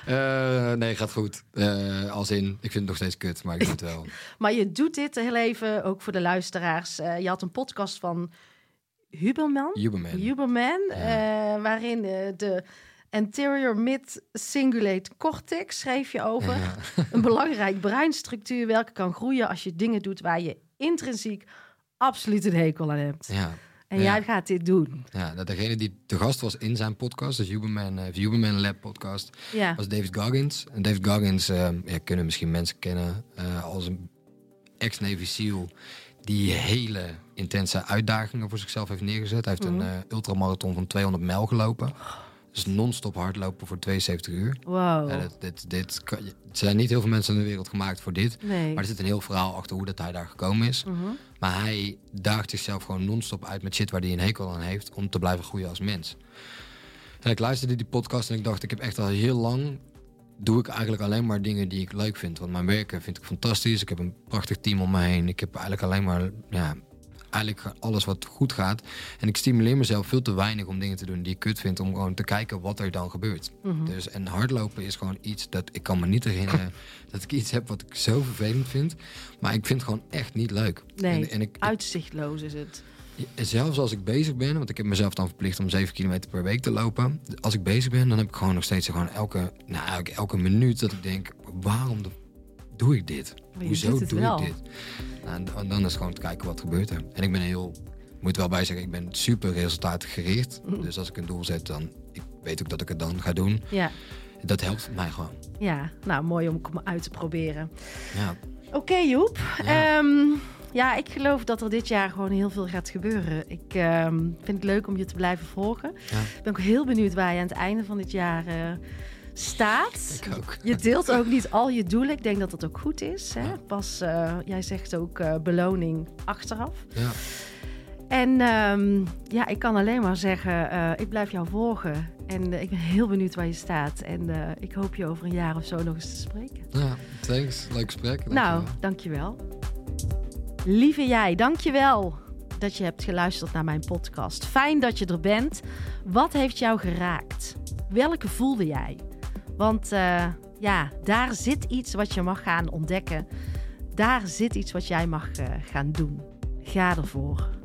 Eh, nee, gaat goed. Eh, als in, ik vind het nog steeds kut, maar ik doe het wel. Maar je doet dit heel even, ook voor de luisteraars. Eh, je had een podcast van Huberman. Huberman. Huberman, eh, waarin eh, de anterior mid cingulate cortex schreef je over. Ja. Een belangrijk breinstructuur welke kan groeien als je dingen doet waar je intrinsiek absoluut een hekel aan hebt. Ja. En Ja. jij gaat dit doen. Ja, dat degene die te gast was in zijn podcast, dus Huberman, eh Huberman Lab podcast, Ja. was David Goggins. En David Goggins eh, ja, kunnen misschien mensen kennen eh, als een ex-Navy SEAL die hele intense uitdagingen voor zichzelf heeft neergezet. Hij heeft Mhm. een eh, ultramarathon van 200 mijl gelopen. Dus non-stop hardlopen voor 72 uur. Wow. Ja, dit, dit, dit kan, er zijn niet heel veel mensen in de wereld gemaakt voor dit. nee. Maar er zit een heel verhaal achter hoe dat hij daar gekomen is. Mhm. Maar hij daagt zichzelf gewoon non-stop uit met shit waar hij een hekel aan heeft. Om te blijven groeien als mens. En ik luisterde die podcast en ik dacht, ik heb echt al heel lang... Doe ik eigenlijk alleen maar dingen die ik leuk vind. Want mijn werken vind ik fantastisch. Ik heb een prachtig team om me heen. Ik heb eigenlijk alleen maar... Ja, eigenlijk alles wat goed gaat. En ik stimuleer mezelf veel te weinig om dingen te doen die ik kut vind. Om gewoon te kijken wat er dan gebeurt. Mhm. Dus, en hardlopen is gewoon iets dat ik kan me niet herinneren dat ik iets heb wat ik zo vervelend vind. Maar ik vind het gewoon echt niet leuk. Nee, En, en ik, uitzichtloos is het. Zelfs als ik bezig ben, want ik heb mezelf dan verplicht om 7 kilometer per week te lopen. Als ik bezig ben, dan heb ik gewoon nog steeds gewoon elke, nou, elke minuut dat ik denk, waarom de- doe ik dit? Hoezo doe wel. ik dit? Nou, en- dan is het gewoon te kijken wat gebeurt er. En ik ben heel, moet wel bij zeggen, ik ben super resultaatgericht. Mhm. Dus als ik een doel zet, dan ik weet ook dat ik het dan ga doen. Ja. Dat helpt mij gewoon. ja, nou mooi om uit te proberen. Ja, Oké Joep, Ja. Ehm, ja, ik geloof dat er dit jaar gewoon heel veel gaat gebeuren. Ik ehm, vind het leuk om je te blijven volgen. ja Ik ben ook heel benieuwd waar je aan het einde van dit jaar eh, staat. ik ook. Je deelt ook niet al je doelen. Ik denk dat dat ook goed is. Hè? Ja. Pas, eh, jij zegt ook eh, beloning achteraf. Ja. En ehm, ja, ik kan alleen maar zeggen, ik blijf jou volgen. En ik ben heel benieuwd waar je staat. En ik hoop je over een jaar of zo nog eens te spreken. ja, thanks. Leuk gesprek. Nou, Dankjewel. Lieve jij, dankjewel dat je hebt geluisterd naar mijn podcast. Fijn dat je er bent. Wat heeft jou geraakt? Welke voelde jij? Want eh, ja, daar zit iets wat je mag gaan ontdekken. Daar zit iets wat jij mag eh, gaan doen. Ga ervoor.